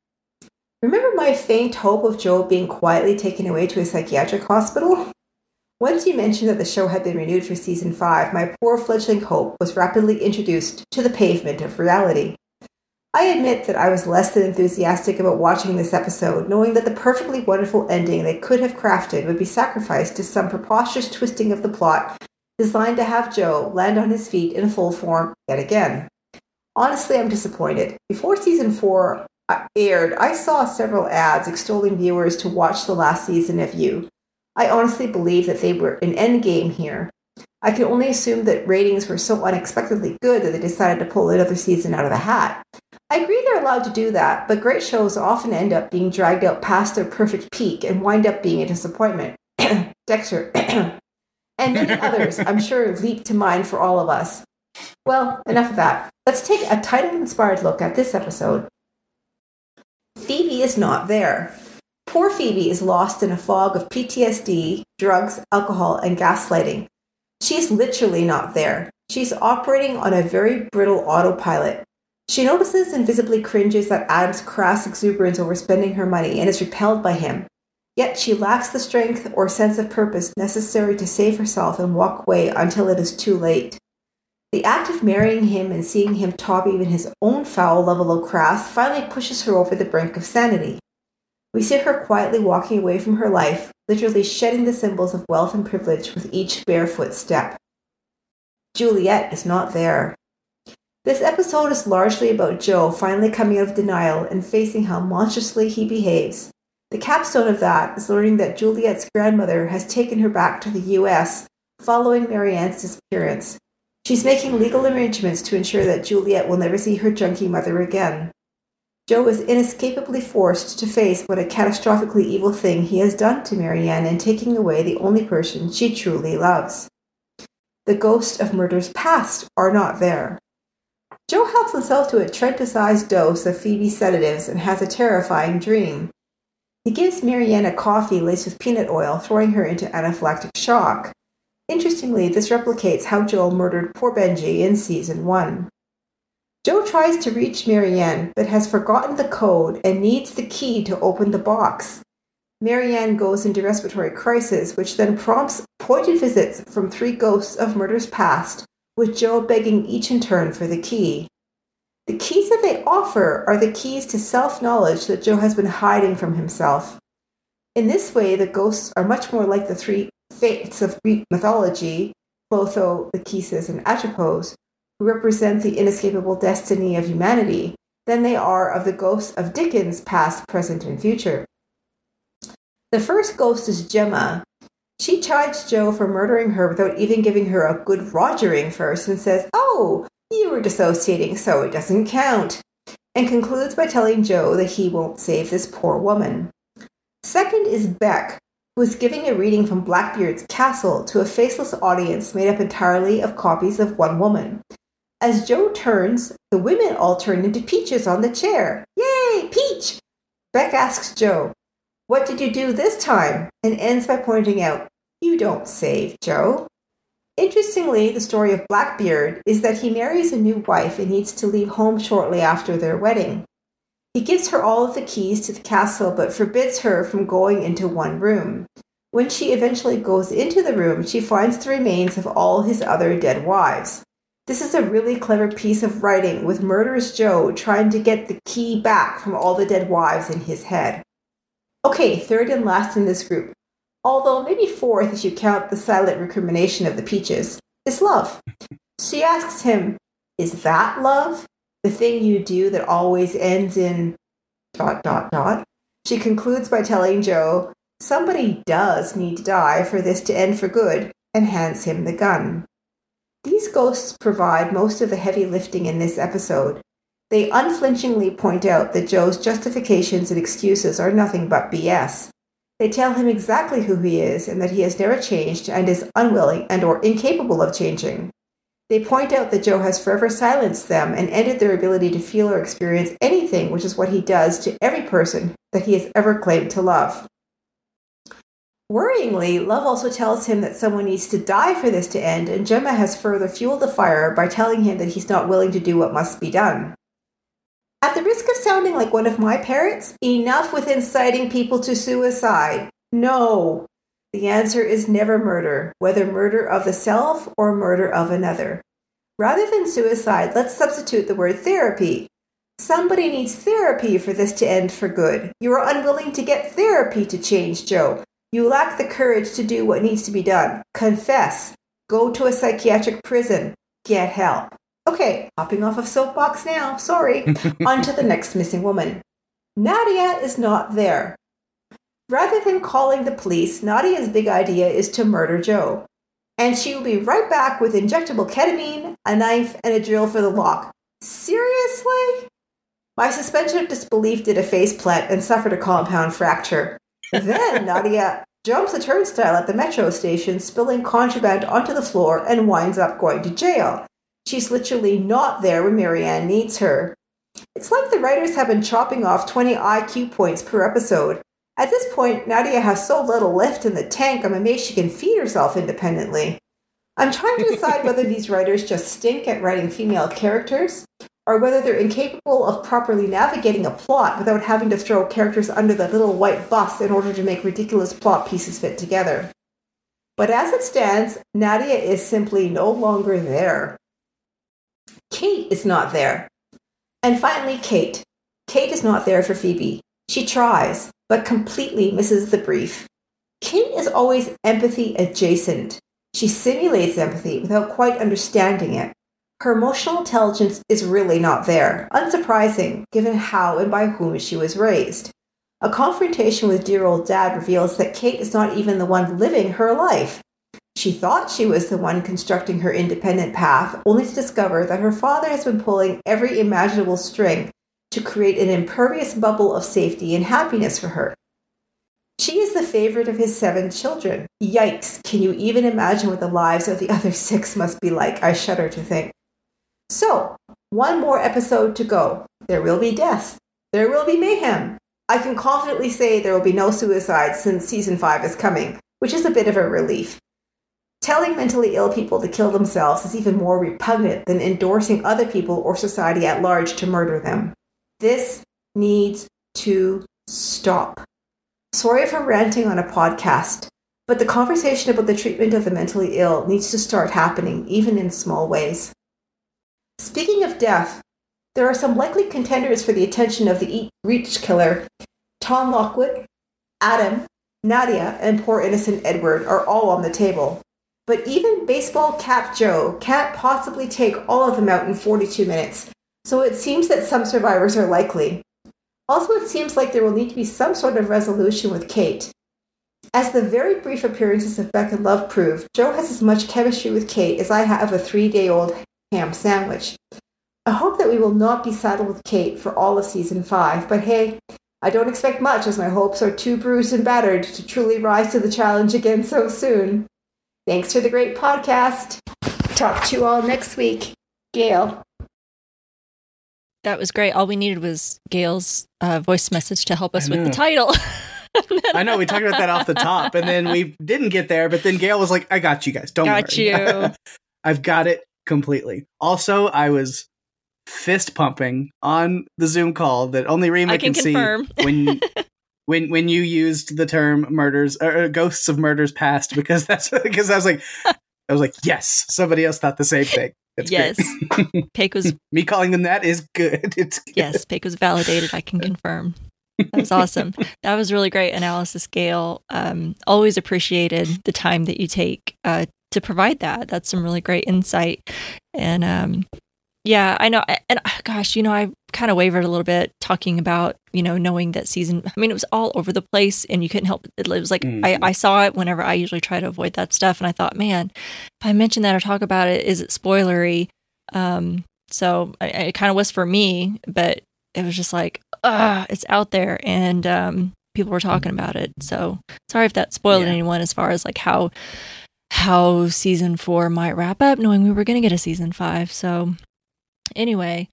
Remember my faint hope of Joe being quietly taken away to a psychiatric hospital? Once you mentioned that the show had been renewed for season 5, my poor fledgling hope was rapidly introduced to the pavement of reality. I admit that I was less than enthusiastic about watching this episode, knowing that the perfectly wonderful ending they could have crafted would be sacrificed to some preposterous twisting of the plot designed to have Joe land on his feet in full form yet again. Honestly, I'm disappointed. Before season 4 uh, aired, I saw several ads extolling viewers to watch the last season of You. I honestly believe that they were an endgame here. I can only assume that ratings were so unexpectedly good that they decided to pull another season out of the hat. I agree they're allowed to do that, but great shows often end up being dragged out past their perfect peak and wind up being a disappointment. Dexter. and many others, I'm sure, leap to mind for all of us. Well, enough of that. Let's take a title inspired look at this episode. Phoebe is not there. Poor Phoebe is lost in a fog of PTSD, drugs, alcohol, and gaslighting. She's literally not there. She's operating on a very brittle autopilot. She notices and visibly cringes at Adam's crass exuberance over spending her money and is repelled by him. Yet she lacks the strength or sense of purpose necessary to save herself and walk away until it is too late. The act of marrying him and seeing him top even his own foul level of crass finally pushes her over the brink of sanity. We see her quietly walking away from her life, literally shedding the symbols of wealth and privilege with each barefoot step. Juliet is not there. This episode is largely about Joe finally coming out of denial and facing how monstrously he behaves. The capstone of that is learning that Juliet's grandmother has taken her back to the US following Marianne's disappearance. She's making legal arrangements to ensure that Juliet will never see her junkie mother again. Joe is inescapably forced to face what a catastrophically evil thing he has done to Marianne in taking away the only person she truly loves. The ghosts of murders past are not there. Joe helps himself to a Trenta sized dose of Phoebe's sedatives and has a terrifying dream. He gives Marianne a coffee laced with peanut oil, throwing her into anaphylactic shock. Interestingly, this replicates how Joel murdered poor Benji in season 1. Joe tries to reach Marianne, but has forgotten the code and needs the key to open the box. Marianne goes into respiratory crisis, which then prompts pointed visits from three ghosts of murders past with Joe begging each in turn for the key. The keys that they offer are the keys to self knowledge that Joe has been hiding from himself. In this way, the ghosts are much more like the three fates of Greek mythology, Clotho, Lachesis, and Atropos, represent the inescapable destiny of humanity, than they are of the ghosts of Dickens' past, present, and future. The first ghost is Gemma, she chides Joe for murdering her without even giving her a good rogering first and says, Oh, you were dissociating, so it doesn't count, and concludes by telling Joe that he won't save this poor woman. Second is Beck, who is giving a reading from Blackbeard's castle to a faceless audience made up entirely of copies of one woman. As Joe turns, the women all turn into peaches on the chair. Yay, Peach! Beck asks Joe, What did you do this time? and ends by pointing out, you don't save Joe. Interestingly, the story of Blackbeard is that he marries a new wife and needs to leave home shortly after their wedding. He gives her all of the keys to the castle but forbids her from going into one room. When she eventually goes into the room, she finds the remains of all his other dead wives. This is a really clever piece of writing with murderous Joe trying to get the key back from all the dead wives in his head. Okay, third and last in this group although maybe fourth if you count the silent recrimination of the peaches, is love. She asks him, Is that love? The thing you do that always ends in dot dot dot. She concludes by telling Joe, Somebody does need to die for this to end for good, and hands him the gun. These ghosts provide most of the heavy lifting in this episode. They unflinchingly point out that Joe's justifications and excuses are nothing but BS. They tell him exactly who he is and that he has never changed and is unwilling and or incapable of changing. They point out that Joe has forever silenced them and ended their ability to feel or experience anything, which is what he does to every person that he has ever claimed to love. Worryingly, Love also tells him that someone needs to die for this to end, and Gemma has further fueled the fire by telling him that he's not willing to do what must be done. At the risk of sounding like one of my parents, enough with inciting people to suicide. No. The answer is never murder, whether murder of the self or murder of another. Rather than suicide, let's substitute the word therapy. Somebody needs therapy for this to end for good. You are unwilling to get therapy to change Joe. You lack the courage to do what needs to be done. Confess. Go to a psychiatric prison. Get help. Okay, hopping off of soapbox now. Sorry. On to the next missing woman. Nadia is not there. Rather than calling the police, Nadia's big idea is to murder Joe. And she will be right back with injectable ketamine, a knife, and a drill for the lock. Seriously? My suspension of disbelief did a faceplant and suffered a compound fracture. Then Nadia jumps a turnstile at the metro station, spilling contraband onto the floor, and winds up going to jail. She's literally not there when Marianne needs her. It's like the writers have been chopping off 20 IQ points per episode. At this point, Nadia has so little left in the tank, I'm amazed she can feed herself independently. I'm trying to decide whether these writers just stink at writing female characters, or whether they're incapable of properly navigating a plot without having to throw characters under the little white bus in order to make ridiculous plot pieces fit together. But as it stands, Nadia is simply no longer there. Kate is not there. And finally, Kate. Kate is not there for Phoebe. She tries, but completely misses the brief. Kate is always empathy adjacent. She simulates empathy without quite understanding it. Her emotional intelligence is really not there, unsurprising given how and by whom she was raised. A confrontation with dear old dad reveals that Kate is not even the one living her life. She thought she was the one constructing her independent path, only to discover that her father has been pulling every imaginable string to create an impervious bubble of safety and happiness for her. She is the favorite of his seven children. Yikes, can you even imagine what the lives of the other six must be like? I shudder to think. So, one more episode to go. There will be death. There will be mayhem. I can confidently say there will be no suicides since season 5 is coming, which is a bit of a relief. Telling mentally ill people to kill themselves is even more repugnant than endorsing other people or society at large to murder them. This needs to stop. Sorry for ranting on a podcast, but the conversation about the treatment of the mentally ill needs to start happening, even in small ways. Speaking of death, there are some likely contenders for the attention of the Eat Reach killer. Tom Lockwood, Adam, Nadia, and poor innocent Edward are all on the table. But even baseball cap Joe can't possibly take all of them out in 42 minutes, so it seems that some survivors are likely. Also, it seems like there will need to be some sort of resolution with Kate. As the very brief appearances of Beck and Love prove, Joe has as much chemistry with Kate as I have a three day old ham sandwich. I hope that we will not be saddled with Kate for all of season five, but hey, I don't expect much as my hopes are too bruised and battered to truly rise to the challenge again so soon. Thanks for the great podcast. Talk to you all next week. Gail. That was great. All we needed was Gail's uh, voice message to help us with the title. I know we talked about that off the top, and then we didn't get there. But then Gail was like, "I got you guys. Don't Got worry. you. I've got it completely." Also, I was fist pumping on the Zoom call that only Rima I can see when when when you used the term murders or, ghosts of murders past because that's because I was like I was like yes somebody else thought the same thing. It's yes. great. Was Me calling them that is good. It's good. yes, Pake was validated. I can confirm. That was awesome. that was really great analysis, Gail. Um, always appreciated the time that you take uh, to provide that. That's some really great insight. And um, yeah, I know. And uh, gosh, you know, I kind of wavered a little bit talking about, you know, knowing that season. I mean, it was all over the place and you couldn't help it. It was like, Mhm. I, I saw it whenever I usually try to avoid that stuff. And I thought, man, if I mention that or talk about it, is it spoilery? Um, so I, it kind of was for me, but it was just like, ah, it's out there, and um, people were talking about it. So sorry if that spoiled Yeah. anyone as far as like how how season four might wrap up, knowing we were going to get a season five. So anyway,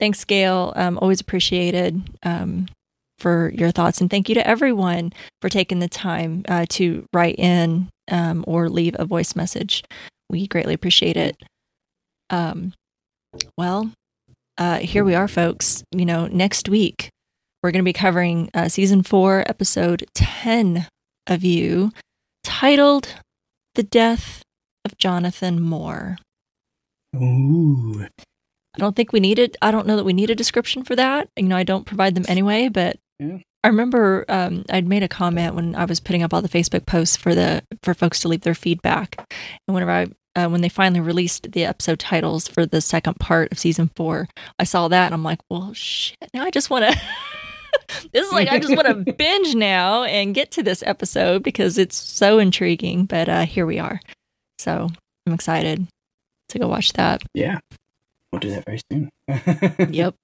thanks, Gail. Um, always appreciated um, for your thoughts, and thank you to everyone for taking the time uh, to write in um, or leave a voice message. We greatly appreciate it. Um, well, uh, here we are, folks. You know, next week we're going to be covering uh, season four, episode 10 of You, titled The Death of Jonathan Moore. Ooh. I don't think we needed. I don't know that we need a description for that. You know, I don't provide them anyway. But Yeah. I remember um, I'd made a comment when I was putting up all the Facebook posts for the for folks to leave their feedback, and whenever I uh, when they finally released the episode titles for the second part of season four, I saw that and I'm like, well, shit. Now I just want to. this is like I just want to binge now and get to this episode because it's so intriguing. But uh, here we are, so I'm excited to go watch that. Yeah. We'll do that very soon. Yep.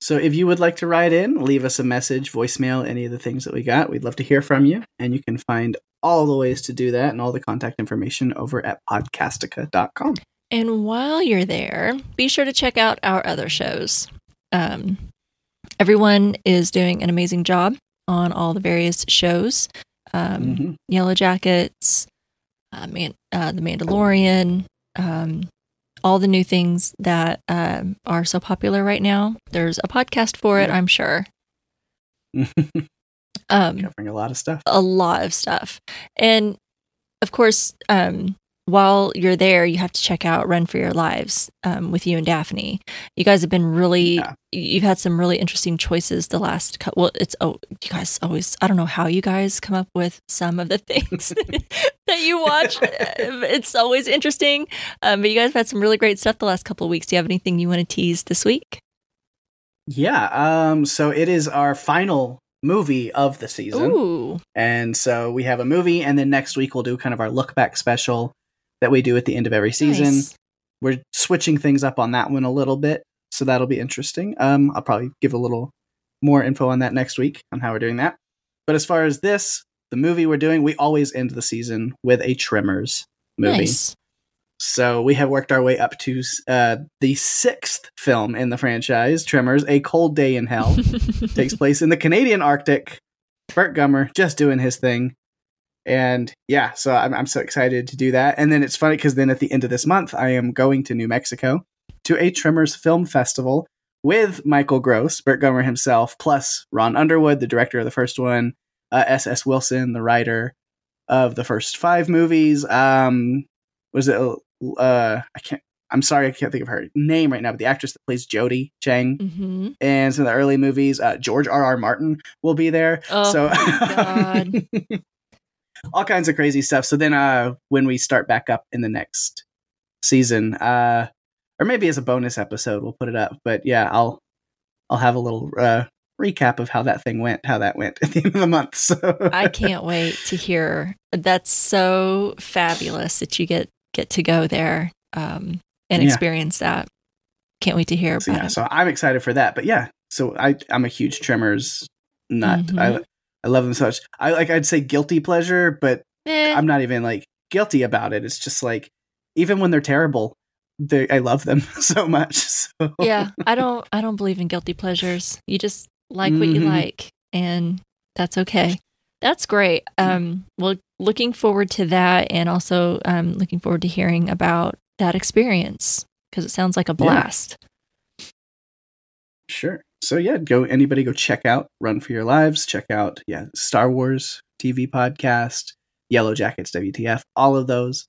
So if you would like to write in, leave us a message, voicemail, any of the things that we got. We'd love to hear from you. And you can find all the ways to do that and all the contact information over at podcastica.com. And while you're there, be sure to check out our other shows. Um, everyone is doing an amazing job on all the various shows. Um, Mhm. Yellow Jackets, uh, Man- uh, The Mandalorian, um, all the new things that um, are so popular right now. There's a podcast for it, Yeah. I'm sure. Um, Covering a lot of stuff. a lot of stuff. And of course, um, while you're there, you have to check out Run for Your Lives um, with you and Daphne. You guys have been really, Yeah. you've had some really interesting choices the last couple. Well, it's, oh, you guys always, I don't know how you guys come up with some of the things that you watch. it's always interesting. Um, but you guys have had some really great stuff the last couple of weeks. Do you have anything you want to tease this week? Yeah. Um, so it is our final movie of the season. Ooh, And so we have a movie, and then next week we'll do kind of our look back special that we do at the end of every season. nice. We're switching things up on that one a little bit, so that'll be interesting. Um, I'll probably give a little more info on that next week on how we're doing that. But as far as this, the movie we're doing, we always end the season with a Tremors movie. Nice. So we have worked our way up to uh, the sixth film in the franchise, Tremors: A Cold Day in Hell. Takes place in the Canadian Arctic. Bert Gummer just doing his thing. And yeah, so I'm, I'm so excited to do that. And then it's funny because then at the end of this month, I am going to New Mexico to a Tremors Film Festival with Michael Gross, Bert Gummer himself, plus Ron Underwood, the director of the first one, uh, S.S. Wilson, the writer of the first five movies. Um, was it, uh, I can't, I'm sorry, I can't think of her name right now, but the actress that plays Jodie Chang hmm and some of the early movies. Uh, George R. R. Martin will be there. Oh, so God. all kinds of crazy stuff. So then, uh, when we start back up in the next season, uh, or maybe as a bonus episode, we'll put it up. But yeah, I'll I'll have a little uh, recap of how that thing went, how that went at the end of the month. So I can't wait to hear. That's so fabulous that you get get to go there um, and Yeah. experience that. Can't wait to hear So, yeah, it. so I'm excited for that. But yeah, so I I'm a huge Tremors nut. Mhm. I I love them so much. I like I'd say guilty pleasure, but Eh, I'm not even like guilty about it. It's just like even when they're terrible, they I love them so much. So yeah, I don't. I don't believe in guilty pleasures. You just like what you Mhm. like, and that's okay. That's great. Um, well, looking forward to that, and also um, looking forward to hearing about that experience because it sounds like a blast. Sure. So yeah, go anybody go check out Run for Your Lives, check out yeah, Star Wars TV podcast, Yellow Jackets WTF, all of those.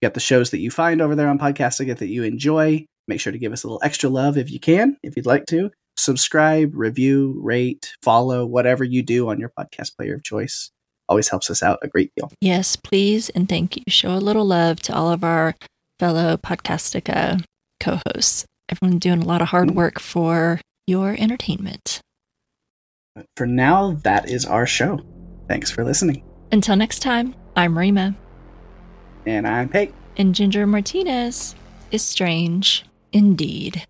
You got the shows that you find over there on Podcastica that you enjoy. Make sure to give us a little extra love if you can, if you'd like to. Subscribe, review, rate, follow, whatever you do on your podcast player of choice. Always helps us out a great deal. Yes, please and thank you. Show a little love to all of our fellow Podcastica co-hosts. Everyone doing a lot of hard mm-hmm. work for your entertainment. For now, that is our show. Thanks for listening. Until next time, I'm Rima, And I'm Pake. and Ginger Martinez is strange indeed.